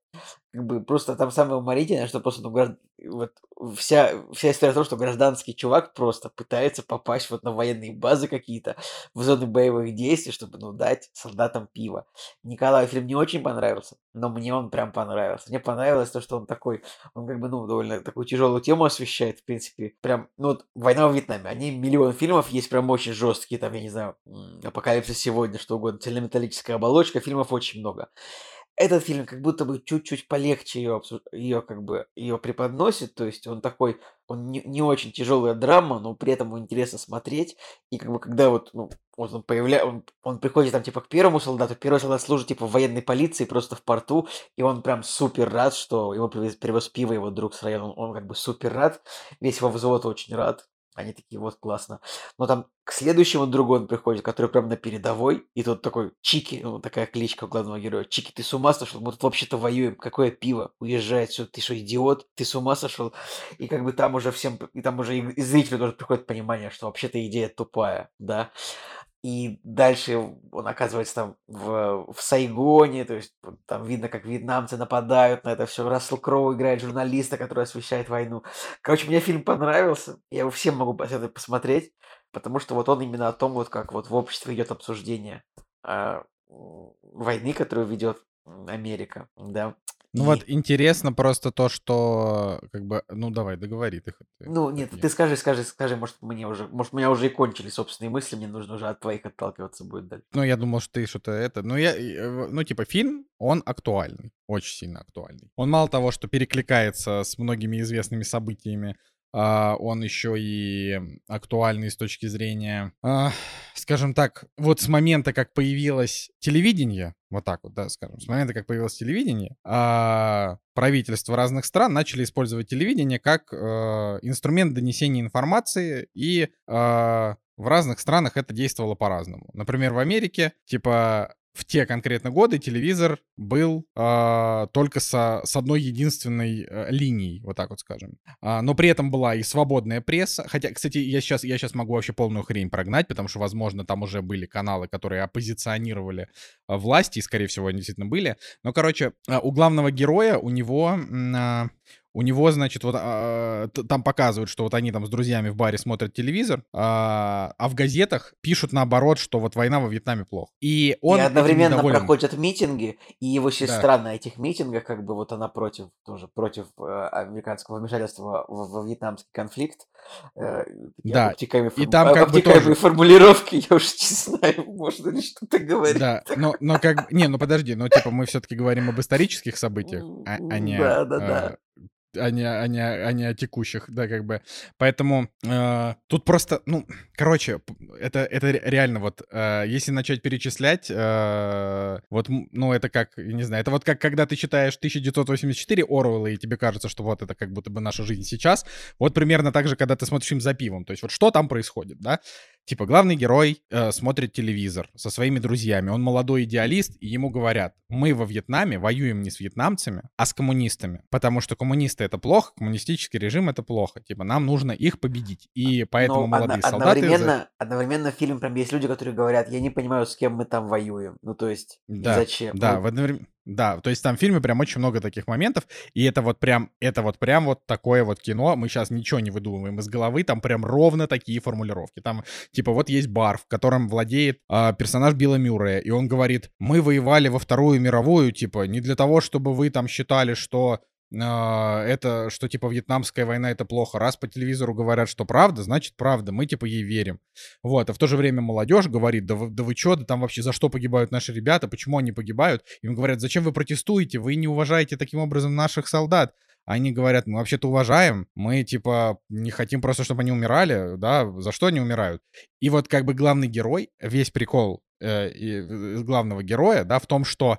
Как бы просто там самое уморительное, что просто, ну, вот вся, вся история в том, что гражданский чувак просто пытается попасть вот на военные базы какие-то, в зоны боевых действий, чтобы, ну, дать солдатам пиво. Николаю фильм не очень понравился, но мне он прям понравился. Мне понравилось то, что он такой, он как бы, ну, довольно такую тяжелую тему освещает, в принципе. Прям, ну, вот «Война во Вьетнаме», они миллион фильмов есть прям очень жесткие, там, я не знаю, «Апокалипсис сегодня», что угодно, «Цельнометаллическая оболочка», фильмов очень много. Этот фильм как будто бы чуть-чуть полегче ее, ее как бы ее преподносит, то есть он такой, он не, не очень тяжелая драма, но при этом интересно смотреть. И как бы когда вот, ну, вот он появляется, он, он приходит там типа к первому солдату, первый солдат служит типа в военной полиции просто в порту, и он прям супер рад, что его привез, привез пиво его друг с района, он, он как бы супер рад, весь его взвод очень рад. Они такие, вот, классно. Но там к следующему другу он приходит, который прям на передовой, и тут такой Чики, ну, такая кличка главного героя. Чики, ты с ума сошел? Мы тут вообще-то воюем. Какое пиво? Уезжает все. Ты что, идиот? Ты с ума сошел? И как бы там уже всем, и там уже и зрителю тоже приходит понимание, что вообще-то идея тупая, да. И дальше он оказывается там в, в Сайгоне, то есть там видно, как вьетнамцы нападают на это все. Рассел Кроу играет журналиста, который освещает войну. Короче, мне фильм понравился. Я его всем могу посмотреть, потому что вот он именно о том, вот как вот в обществе идет обсуждение м, войны, которую ведет Америка, да. Ну И- вот интересно просто то, что как бы, ну давай, договори ты. ты- Ну, нет, мне. ты скажи, скажи, скажи, может, мне уже, может, у меня уже и кончились собственные мысли, мне нужно уже от твоих отталкиваться будет дальше. Ну, я думал, что ты что-то это... Ну, я... э, Ну, типа, фильм, он актуальный. Очень сильно актуальный. Он мало того, что перекликается с многими известными событиями, а, он еще и актуальный с точки зрения, а, скажем так, вот с момента, как появилось телевидение, вот так вот, да, скажем, с момента, как появилось телевидение, а, правительства разных стран начали использовать телевидение как э, инструмент донесения информации, и в разных странах это действовало по-разному. Например, в Америке, типа, в те конкретно годы телевизор был э, только со, с одной единственной э, линией, вот так вот скажем. А, но при этом была и свободная пресса. Хотя, кстати, я сейчас, я сейчас могу вообще полную хрень прогнать, потому что, возможно, там уже были каналы, которые оппозиционировали э, власти, и, скорее всего, они действительно были. Но, короче, э, у главного героя, у него... Э, у него, значит, вот а, там показывают, что вот они там с друзьями в баре смотрят телевизор, а, а в газетах пишут наоборот, что вот война во Вьетнаме плохо. И он и одновременно недоволен. проходят митинги, и его сестра да. на этих митингах, как бы вот она против, тоже против э, американского вмешательства во, вьетнамский конфликт. Э, да, обтекаемые, и там как бы тоже... формулировки, я уж не знаю, можно ли что-то говорить. Да, но, но как... Не, ну подожди, ну типа мы все-таки говорим об исторических событиях, а, а не... Да, да, да а не, а, не, а не о текущих, да, как бы. Поэтому э, тут просто, ну, короче, это, это реально вот, э, если начать перечислять, э, вот, ну, это как, не знаю, это вот как, когда ты читаешь 1984 Оруэлла, и тебе кажется, что вот это как будто бы наша жизнь сейчас, вот примерно так же, когда ты смотришь фильм за пивом, то есть вот что там происходит, да? Типа, главный герой э, смотрит телевизор со своими друзьями. Он молодой идеалист, и ему говорят, мы во Вьетнаме воюем не с вьетнамцами, а с коммунистами. Потому что коммунисты это плохо, коммунистический режим это плохо. Типа, нам нужно их победить. И поэтому Но молодые одно, солдаты... Одновременно, одновременно в фильме прям есть люди, которые говорят, я не понимаю, с кем мы там воюем. Ну, то есть, да, зачем? Да, ну, в одновременно... Да, то есть там в фильме прям очень много таких моментов, и это вот прям, это вот прям вот такое вот кино, мы сейчас ничего не выдумываем из головы, там прям ровно такие формулировки. Там, типа, вот есть бар, в котором владеет э, персонаж Билла Мюррея, и он говорит, мы воевали во Вторую мировую, типа, не для того, чтобы вы там считали, что а, это, что типа вьетнамская война это плохо. Раз по телевизору говорят, что правда, значит правда, мы типа ей верим. Вот, а в то же время молодежь говорит, да вы, да вы чё, да там вообще за что погибают наши ребята, почему они погибают? Им говорят, зачем вы протестуете, вы не уважаете таким образом наших солдат. Они говорят, мы вообще-то уважаем, мы типа не хотим просто, чтобы они умирали, да, за что они умирают? И вот как бы главный герой, весь прикол э, э, главного героя, да, в том, что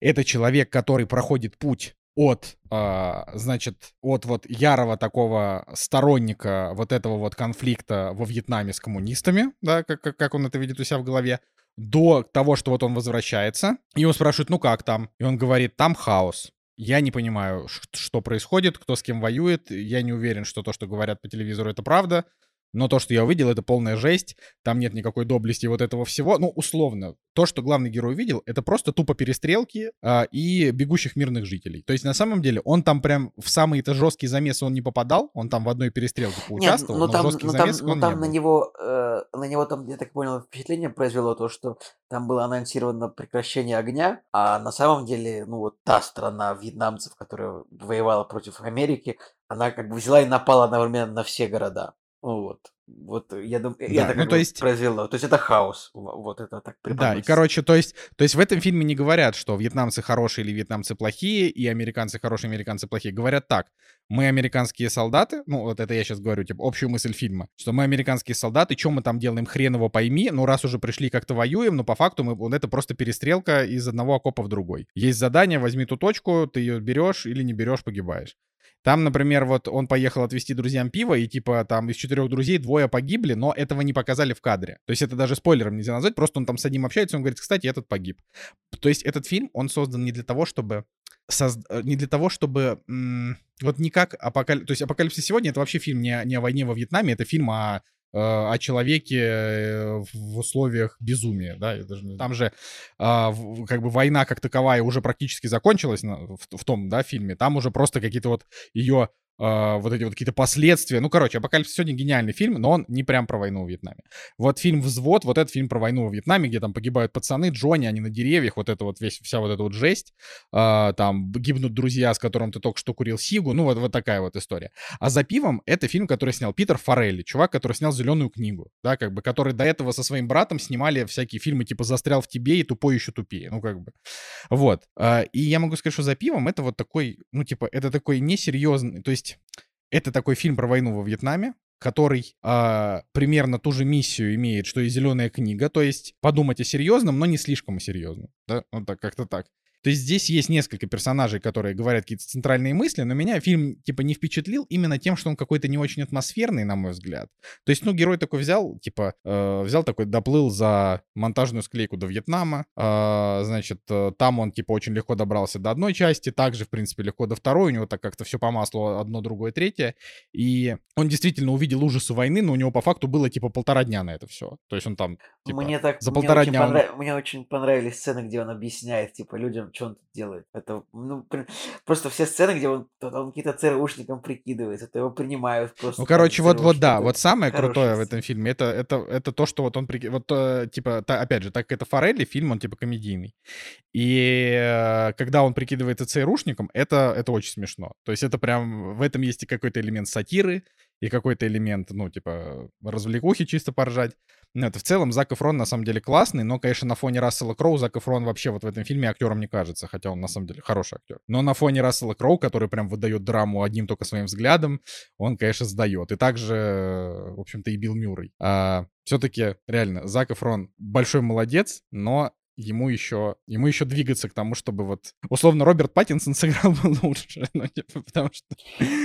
это человек, который проходит путь от, э, значит, от вот ярого такого сторонника вот этого вот конфликта во Вьетнаме с коммунистами, да, как, как он это видит у себя в голове, до того, что вот он возвращается, и его спрашивают, ну как там? И он говорит, там хаос. Я не понимаю, что происходит, кто с кем воюет. Я не уверен, что то, что говорят по телевизору, это правда. Но то, что я увидел, это полная жесть. Там нет никакой доблести вот этого всего. Ну, условно, то, что главный герой увидел, это просто тупо перестрелки а, и бегущих мирных жителей. То есть, на самом деле, он там прям в самые-то жесткие замесы он не попадал. Он там в одной перестрелке поучаствовал, нет, ну, но там, жестких ну, замесов там, ну, он там не на был. него, э, на него там, я так понял, впечатление произвело то, что там было анонсировано прекращение огня, а на самом деле, ну, вот та страна вьетнамцев, которая воевала против Америки, она как бы взяла и напала одновременно на все города. Вот. Вот я думаю, Да, я так ну, то есть- произвело. То есть это хаос. Во- Вот это так Да, и, короче, то есть, то есть в этом фильме не говорят, что вьетнамцы хорошие или вьетнамцы плохие, и американцы хорошие, американцы плохие. Говорят так, мы американские солдаты, ну вот это я сейчас говорю, типа, общую мысль фильма, что мы американские солдаты, что мы там делаем, хрен его пойми, ну раз уже пришли, как-то воюем, но по факту мы, вот это просто перестрелка из одного окопа в другой. Есть задание, возьми ту точку, ты ее берешь или не берешь, погибаешь. Там, например, вот он поехал отвезти друзьям пиво, и типа там из четырех друзей двое погибли, но этого не показали в кадре. То есть это даже спойлером нельзя назвать, просто он там с одним общается, он говорит, кстати, этот погиб. То есть этот фильм, он создан не для того, чтобы созд- э, не для того, чтобы м, вот не как апокалипсис... То есть «Апокалипсис сегодня» — это вообще фильм не, не о войне во Вьетнаме, это фильм о, о человеке э, в условиях безумия, да, я даже там же а, как бы война как таковая уже практически закончилась на- в том, да, фильме, там уже просто какие-то вот ее а, вот эти вот какие-то последствия. Ну, короче, «Апокалипсис сегодня» гениальный фильм, но он не прям про войну в Вьетнаме. Вот фильм «Взвод», вот этот фильм про войну во Вьетнаме, где там погибают пацаны, Джонни, они на деревьях, вот это вот весь, вся вот эта вот жесть. А, там гибнут друзья, с которым ты только что курил сигу, ну, вот, вот такая вот история. А «За пивом» — это фильм, который снял Питер Форелли, чувак, который снял «Зеленую книгу», да, как бы, который до этого со своим братом снимали всякие фильмы типа «Застрял в тебе» и «Тупой еще тупее», ну, как бы. Вот. А, И я могу сказать, что «За пивом» — это вот такой, ну, типа, это такой несерьезный, то есть это такой фильм про войну во Вьетнаме, который а, примерно ту же миссию имеет, что и зеленая книга, то есть подумать о серьезном, но не слишком серьезном. Да? Вот так, как-то так. То есть здесь есть несколько персонажей, которые говорят какие-то центральные мысли, но меня фильм, типа, не впечатлил именно тем, что он какой-то не очень атмосферный, на мой взгляд. То есть, ну, герой такой взял, типа, э, взял такой, доплыл за монтажную склейку до Вьетнама, э, значит, э, там он, типа, очень легко добрался до одной части, также, в принципе, легко до второй, у него так как-то все по маслу, одно, другое, третье, и он действительно увидел ужасы войны, но у него по факту было, типа, полтора дня на это все. То есть он там, типа, Мне так, за мне полтора очень, дня он- понрав- мне очень понравились сцены, где он объясняет, типа, людям, что он тут делает. Это, ну, при- просто все сцены, где он, он какие-то ЦРУшникам прикидывается, то его принимают просто. Ну, короче, вот, вот да, ЦРУшником. вот самое Хорошая крутое в этом фильме, это, это, это то, что вот он, прики- вот, э, типа, та- опять же, так как это Форелли, фильм, он, типа, комедийный. И э, когда он прикидывается ЦРУшником, это, это очень смешно. То есть это прям, в этом есть и какой-то элемент сатиры, и какой-то элемент, ну, типа, развлекухи чисто поржать. Ну, это в целом Зак Эфрон на самом деле классный, но, конечно, на фоне Рассела Кроу Зак Эфрон вообще вот в этом фильме актером не кажется, хотя он на самом деле хороший актер. Но на фоне Рассела Кроу, который прям выдает драму одним только своим взглядом, он, конечно, сдает. И также, в общем-то, и Билл Мюррей. все-таки, реально, Зак Эфрон большой молодец, но ему еще, ему еще двигаться к тому, чтобы вот... Условно, Роберт Паттинсон сыграл бы лучше, ну, типа, потому что...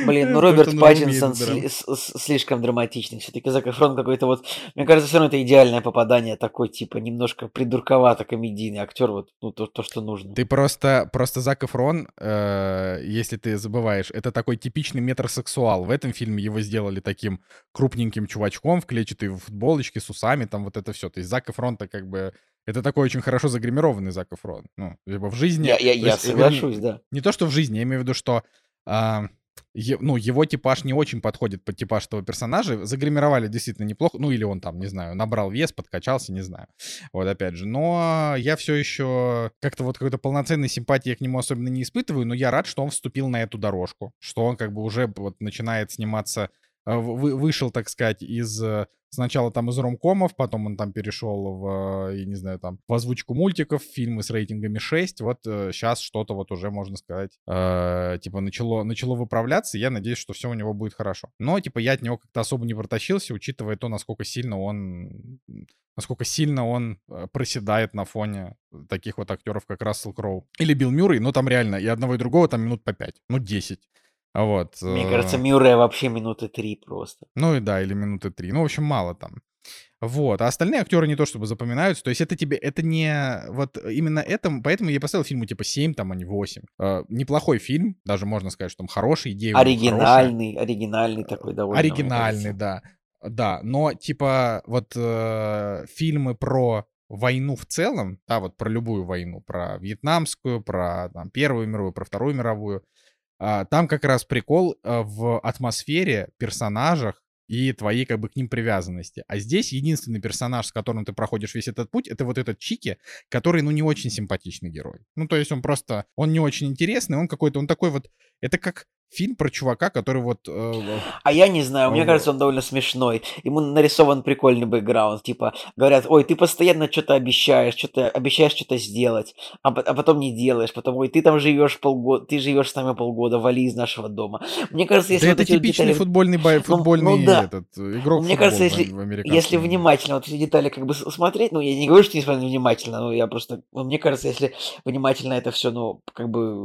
Блин, ну Роберт Паттинсон сли- слишком драматичный. Все-таки Зак Эфрон какой-то вот... Мне кажется, все равно это идеальное попадание. Такой, типа, немножко придурковато комедийный актер. Вот, ну, то, то, что нужно. Ты просто, просто Зак Эфрон, э, если ты забываешь, это такой типичный метросексуал. В этом фильме его сделали таким крупненьким чувачком в клетчатой футболочке с усами, там вот это все. То есть Зак Эфрон-то как бы... Это такой очень хорошо загримированный Зак Эфрон. Ну, либо в жизни... Я, я, я есть, вернее, соглашусь, да. Не то, что в жизни, я имею в виду, что а, е- ну, его типаж не очень подходит под типаж этого персонажа. Загримировали действительно неплохо. Ну, или он там, не знаю, набрал вес, подкачался, не знаю. Вот, опять же. Но я все еще как-то вот какой-то полноценной симпатии я к нему особенно не испытываю, но я рад, что он вступил на эту дорожку. Что он как бы уже вот начинает сниматься э, вышел, так сказать, из э, сначала там из ромкомов, потом он там перешел в, э, я не знаю, там, в озвучку мультиков, фильмы с рейтингами 6. Вот сейчас что-то вот уже, можно сказать, э, типа начало, начало выправляться, я надеюсь, что все у него будет хорошо. Но, типа, я от него как-то особо не протащился, учитывая то, насколько сильно он насколько сильно он э, проседает на фоне таких вот актеров, как Рассел Кроу. Или Билл Мюррей, но там реально и одного, и другого там минут по 5, ну 10. Вот. Мне э, кажется, Мюррея вообще минуты три просто. ну и да, или минуты три. Ну, в общем, мало там. Вот. А остальные актеры не то чтобы запоминаются. То есть это тебе, это не... Вот именно этом, поэтому я поставил фильму типа 7, там, а не 8. Э, неплохой фильм, даже можно сказать, что там хорошие идеи. у него хорошие. Оригинальный, оригинальный такой довольно. Оригинальный, да. Да, но типа вот э, фильмы про войну в целом, да, вот про любую войну, про вьетнамскую, про там, Первую мировую, про Вторую мировую, там как раз прикол э, в атмосфере, персонажах и твоей как бы к ним привязанности. А здесь единственный персонаж, с которым ты проходишь весь этот путь, это вот этот Чики, который, ну, не очень симпатичный герой. Ну, то есть он просто, он не очень интересный, он какой-то, он такой вот, это как фильм про чувака, который вот... э, А я не знаю, мне кажется, он довольно смешной. Ему нарисован прикольный бэкграунд. Типа, говорят, ой, ты постоянно что-то обещаешь, что-то обещаешь что-то сделать, а, а потом не делаешь. Потом, ой, ты там живешь полгода, ты живешь с нами полгода, вали из нашего дома. Мне кажется, если да вот это типичный детали- футбольный, бой, ну футбольный да. этот, игрок Мне кажется, если- Если внимательно вот эти детали как бы смотреть, ну, я не говорю, что не смотрю внимательно, но я просто, ну, мне кажется, если внимательно это все, ну, как бы,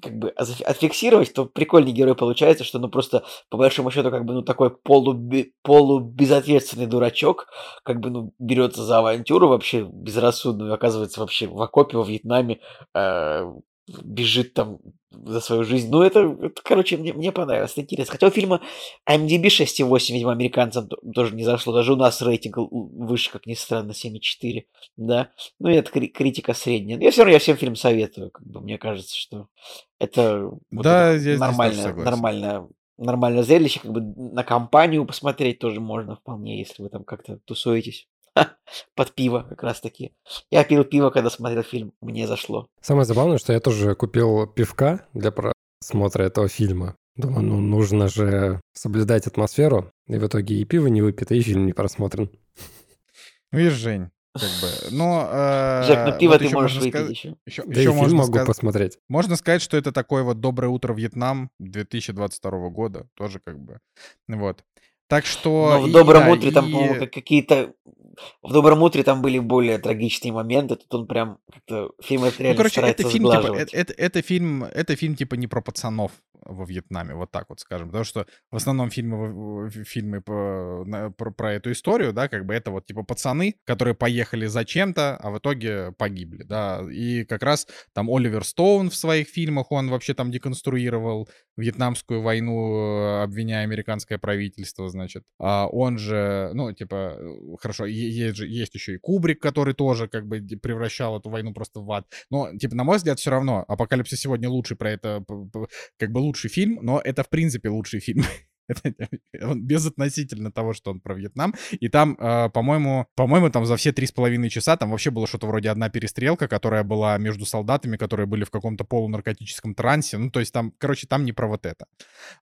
как бы отфиксировать, то прикольный герой получается, что, ну, просто, по большому счету, как бы, ну, такой полуби- полубезответственный дурачок, как бы, ну, берется за авантюру вообще безрассудную, оказывается вообще в окопе во Вьетнаме, э, бежит там за свою жизнь. Ну, это, это, короче, мне, мне понравилось, это интересно. Хотя у фильма IMDb 6,8, видимо, американцам то- тоже не зашло. Даже у нас рейтинг выше, как ни странно, 7,4. Да. Ну, и это кри- критика средняя. Но я все равно я всем фильм советую. Как бы, мне кажется, что это, вот Да, это я нормальное, нормальное зрелище. Как бы на компанию посмотреть тоже можно вполне, если вы там как-то тусуетесь. Под пиво как раз таки. Я пил пиво, когда смотрел фильм. Мне зашло. Самое забавное, что я тоже купил пивка для просмотра этого фильма. Думаю, ну нужно же соблюдать атмосферу. И в итоге и пиво не выпито, и фильм не просмотрен. Видишь, Жень, как бы, но... э, Жек, ну пиво вот ты еще можешь можно выпить сказать- еще. Еще, Да еще и фильм можно могу сказать, посмотреть. можно сказать, что это такое вот «Доброе утро, Вьетнам» 2022 года, тоже как бы, вот. Так что... Но в «Добром да, утре» там, и- по-моему, как- какие-то... В «Добром утре» там были более трагичные моменты. Тут он прям как-то... Фильм это Ну, реально короче, это фильм, типа, это, это, это фильм, это фильм типа не про пацанов во Вьетнаме, вот так вот скажем, потому что в основном фильмы, фильмы на- про, про эту историю, да, как бы это вот типа пацаны, которые поехали зачем-то, а в итоге погибли, да, и как раз там Оливер Стоун в своих фильмах, он вообще там деконструировал вьетнамскую войну, э, обвиняя американское правительство, значит, а он же, ну, типа, э, хорошо, есть же, есть еще и Кубрик, который тоже как бы превращал эту войну просто в ад, но, типа, на мой взгляд, все равно «Апокалипсис сегодня» лучший про это, как бы лучший фильм, но это, в принципе, лучший фильм. Он безотносительно того, что он про Вьетнам. И там, э, по-моему, по-моему, там за все три с половиной часа там вообще было что-то вроде одна перестрелка, которая была между солдатами, которые были в каком-то полунаркотическом трансе. Ну, то есть там, короче, там не про вот это.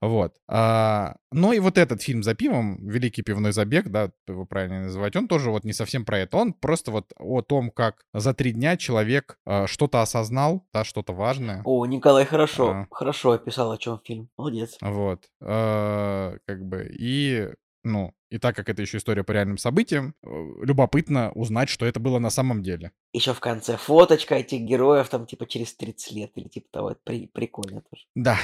Вот. А, ну и вот этот фильм за пивом, «Великий пивной забег», да, его правильно называть, он тоже вот не совсем про это. Он просто вот о том, как за три дня человек э, что-то осознал, да, что-то важное. О, Николай хорошо, А. хорошо описал, о чем фильм. Молодец. Вот. Э, Как бы. И, ну, и так как это еще история по реальным событиям, э, любопытно узнать, что это было на самом деле. Еще в конце фоточка этих героев, там, типа, через 30 лет или типа того. Это при- прикольно тоже. Да,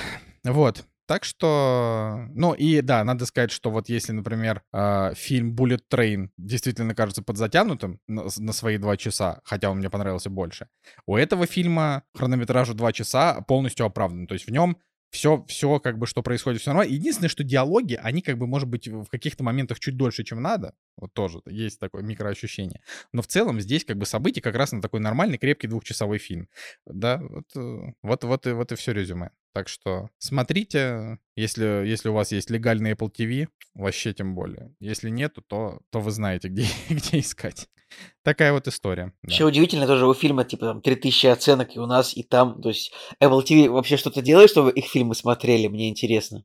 вот. Так что, ну и да, надо сказать, что вот если, например, э, фильм Bullet Train действительно кажется подзатянутым на, на свои два часа, хотя он мне понравился больше, у этого фильма хронометражу два часа полностью оправдан. То есть в нем все, все как бы, что происходит, все нормально. Единственное, что диалоги, они как бы, может быть, в каких-то моментах чуть дольше, чем надо. Вот тоже есть такое микроощущение. Но в целом здесь как бы события как раз на такой нормальный, крепкий двухчасовой фильм. Да, вот, э, вот, вот, и, вот и все резюме. Так что смотрите, если, если у вас есть легальный Apple TV, вообще тем более. Если нету, то, то вы знаете, где, где искать. Такая вот история. да. Еще удивительно тоже у фильма, типа, там, 3000 оценок и у нас, и там. То есть Apple TV вообще что-то делает, чтобы их фильмы смотрели? Мне интересно.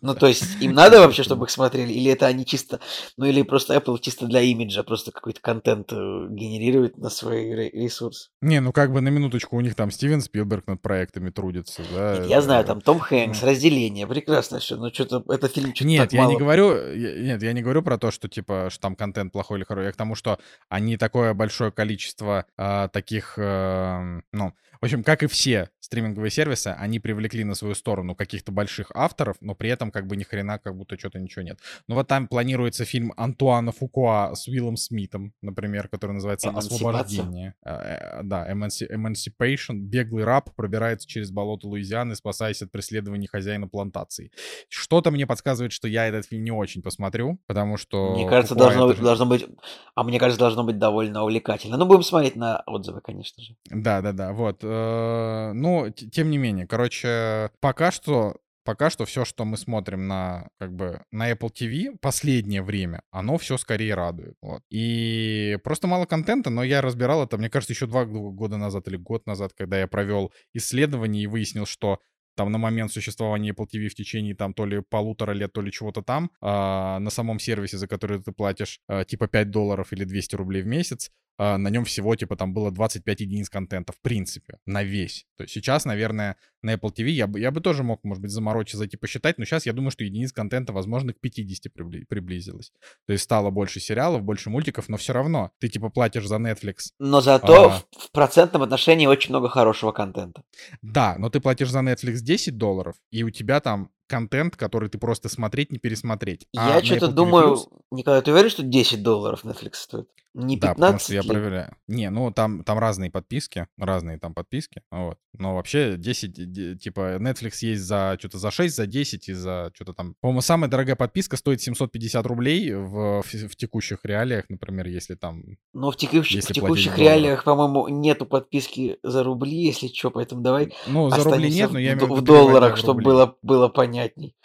Ну, то есть им надо вообще, чтобы их смотрели? Или это они чисто... Ну, или просто Apple чисто для имиджа, просто какой-то контент э, генерирует на свой ре- ресурс. Не, ну как бы на минуточку у них там Стивен Спилберг над проектами трудится, да. Нет, я знаю, э, там Том Хэнкс, разделение, прекрасно все. Но что-то, это фильм что-то Нет, я не мало. говорю, я- нет, я не говорю про то, что типа что там контент плохой или хороший. Я к тому, что они такое большое количество а, таких, эм, ну, в общем, как и все стриминговые сервисы, они привлекли на свою сторону каких-то больших авторов, но при этом как бы ни хрена как будто что-то ничего нет. Ну вот там планируется фильм Антуана Фукуа с Уиллом Смитом, например, который называется. «Освобождение». Э, э, Да, Emanci- Emancipation. Беглый раб пробирается через болото Луизианы, спасаясь от преследований хозяина плантации. Что-то мне подсказывает, что я этот фильм не очень посмотрю, потому что... Мне кажется, Фукуа должно быть, же- должно быть, а мне кажется, должно быть довольно увлекательно. Ну, будем смотреть на отзывы, конечно же. Да, да, да, вот. Э, Ну, тем не менее, короче, пока что пока что все, что мы смотрим на как бы на Apple TV последнее время, оно все скорее радует. Вот. И просто мало контента, но я разбирал это, мне кажется, еще два года назад или год назад, когда я провел исследование и выяснил, что там на момент существования Apple TV в течение там то ли полутора лет, то ли чего-то там, а, на самом сервисе, за который ты платишь а, типа 5 долларов или 200 рублей в месяц, на нем всего, типа, там было 25 единиц контента, в принципе, на весь. То есть сейчас, наверное, на Apple TV я бы, я бы тоже мог, может быть, заморочиться, зайти посчитать, но сейчас я думаю, что единиц контента, возможно, к 50 прибли- приблизилось. То есть стало больше сериалов, больше мультиков, но все равно ты, типа, платишь за Netflix. Но зато А. в, процентном отношении очень много хорошего контента. Да, но ты платишь за Netflix 10 долларов, и у тебя там контент, который ты просто смотреть, не пересмотреть. А Я на что-то думаю, Николай, ты уверен, что 10 долларов Netflix стоит? Не 15 Да, потому что я ли? проверяю. Не, ну там, там разные подписки, разные там подписки, вот. Но вообще 10, де- типа Netflix есть за что-то за 6, за 10 и за что-то там. По-моему, самая дорогая подписка стоит 750 рублей в, в, в текущих реалиях, например, если там... Но в текущих, Если в текущих реалиях, по-моему, нету подписки за рубли, если что, поэтому давай Ну, за рубли нет, но я имею в в долларах, чтобы было, было понятней.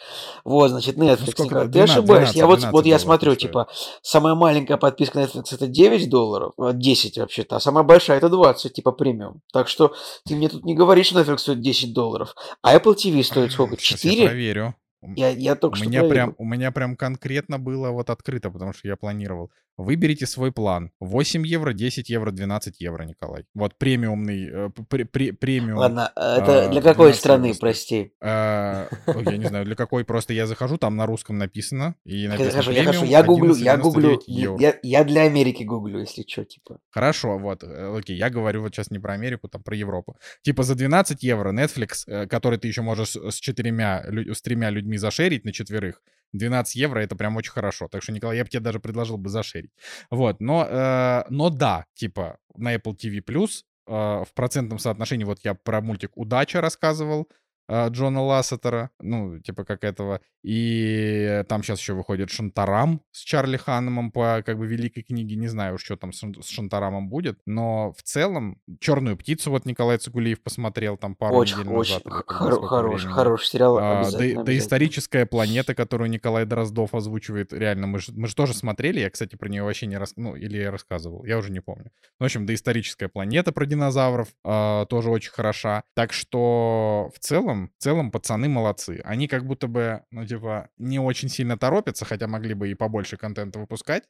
Вот, значит, Netflix, сколько Николай, там? ты 12, ошибаешься. Я вот, 12 вот я смотрю, стоит. типа, самая маленькая подписка Netflix это 9 долларов, а, 10 вообще-то, а самая большая это 20, типа премиум. Так что ты мне тут не говоришь, что Netflix стоит 10 долларов. А Apple TV стоит сколько? Сейчас я 4? проверю. Я, я только У что меня проверил. прям, у меня прям конкретно было вот открыто, потому что я планировал. Выберите свой план. 8 евро, 10 евро, 12 евро, Николай. Вот премиумный, э, пр- пр- премиум. Ладно, а это а, для какой 12 страны, евро прости? Э, я не знаю, для какой. Просто я захожу, там на русском написано. И написано хорошо, премиум я гуглю, я 11,99 гуглю, я, я для Америки гуглю, если что, типа. Хорошо, вот, э, окей, я говорю вот сейчас не про Америку, там про Европу. Типа за 12 евро Netflix, э, который ты еще можешь с четырьмя, с тремя людьми зашерить на четверых, 12 евро это прям очень хорошо. Так что, Николай, я бы тебе даже предложил бы зашерить. Вот, но, э, но да, типа на Apple TV э, в процентном соотношении, вот я про мультик «Удача» рассказывал, Джона Лассетера, ну, типа как этого. И там сейчас еще выходит Шантарам с Чарли Ханнемом по как бы великой книге. Не знаю уж, что там с Шан- с Шантарамом будет. Но в целом «Черную птицу» вот Николай Цигулиев посмотрел там пару Очень, недель очень назад. или х- когда, хоро- сколько хороший, хороший сериал, А, обязательно. доисторическая планета, которую Николай Дроздов озвучивает, реально, мы же мы ж тоже смотрели, я, кстати, про нее вообще не рас... ну, или я рассказывал, я уже не помню. В общем, доисторическая планета про динозавров а, тоже очень хороша. Так что в целом, в целом пацаны молодцы. Они как будто бы, ну, типа, не очень сильно торопятся, хотя могли бы и побольше контента выпускать.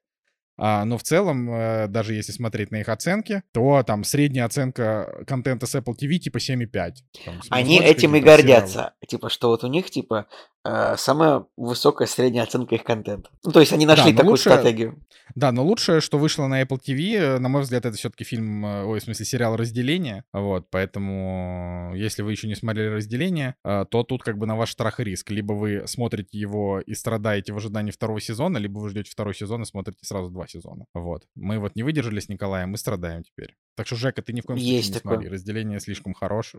А, но в целом, э, даже если смотреть на их оценки, то там средняя оценка контента с Apple TV типа 7,5. Там, Они этим и сериалы. гордятся. Типа, что вот у них, типа, самая высокая средняя оценка их контента. Ну, то есть они нашли но такую лучше- стратегию. Да, но лучшее, что вышло на Apple TV, э, на мой взгляд, это все-таки фильм, э, ой, в смысле, сериал «Разделение». Вот, поэтому, если вы еще не смотрели «Разделение», э, то тут как бы на ваш страх и риск. Либо вы смотрите его и страдаете в ожидании второго сезона, либо вы ждете второй сезон и смотрите сразу два сезона. Вот. Мы вот не выдержали с Николаем, мы страдаем теперь. Так что, Жека, ты ни в коем случае Есть не такое. смотри. «Разделение» слишком хорош, э,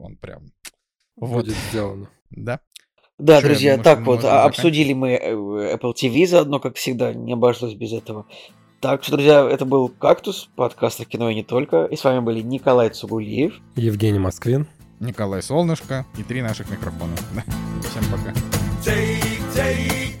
он прям... Вот, Будет сделано. да. Да, Чё, я друзья, думаю, так вот, а- заканчивать. обсудили мы э, Apple TV заодно, как всегда, не обошлось без этого. Так что, друзья, это был «Кактус», подкаст о кино и не только. И с вами были Николай Цугулиев. Евгений Москвин. Николай Солнышко и три наших микрофона. Всем пока. Take, take, take,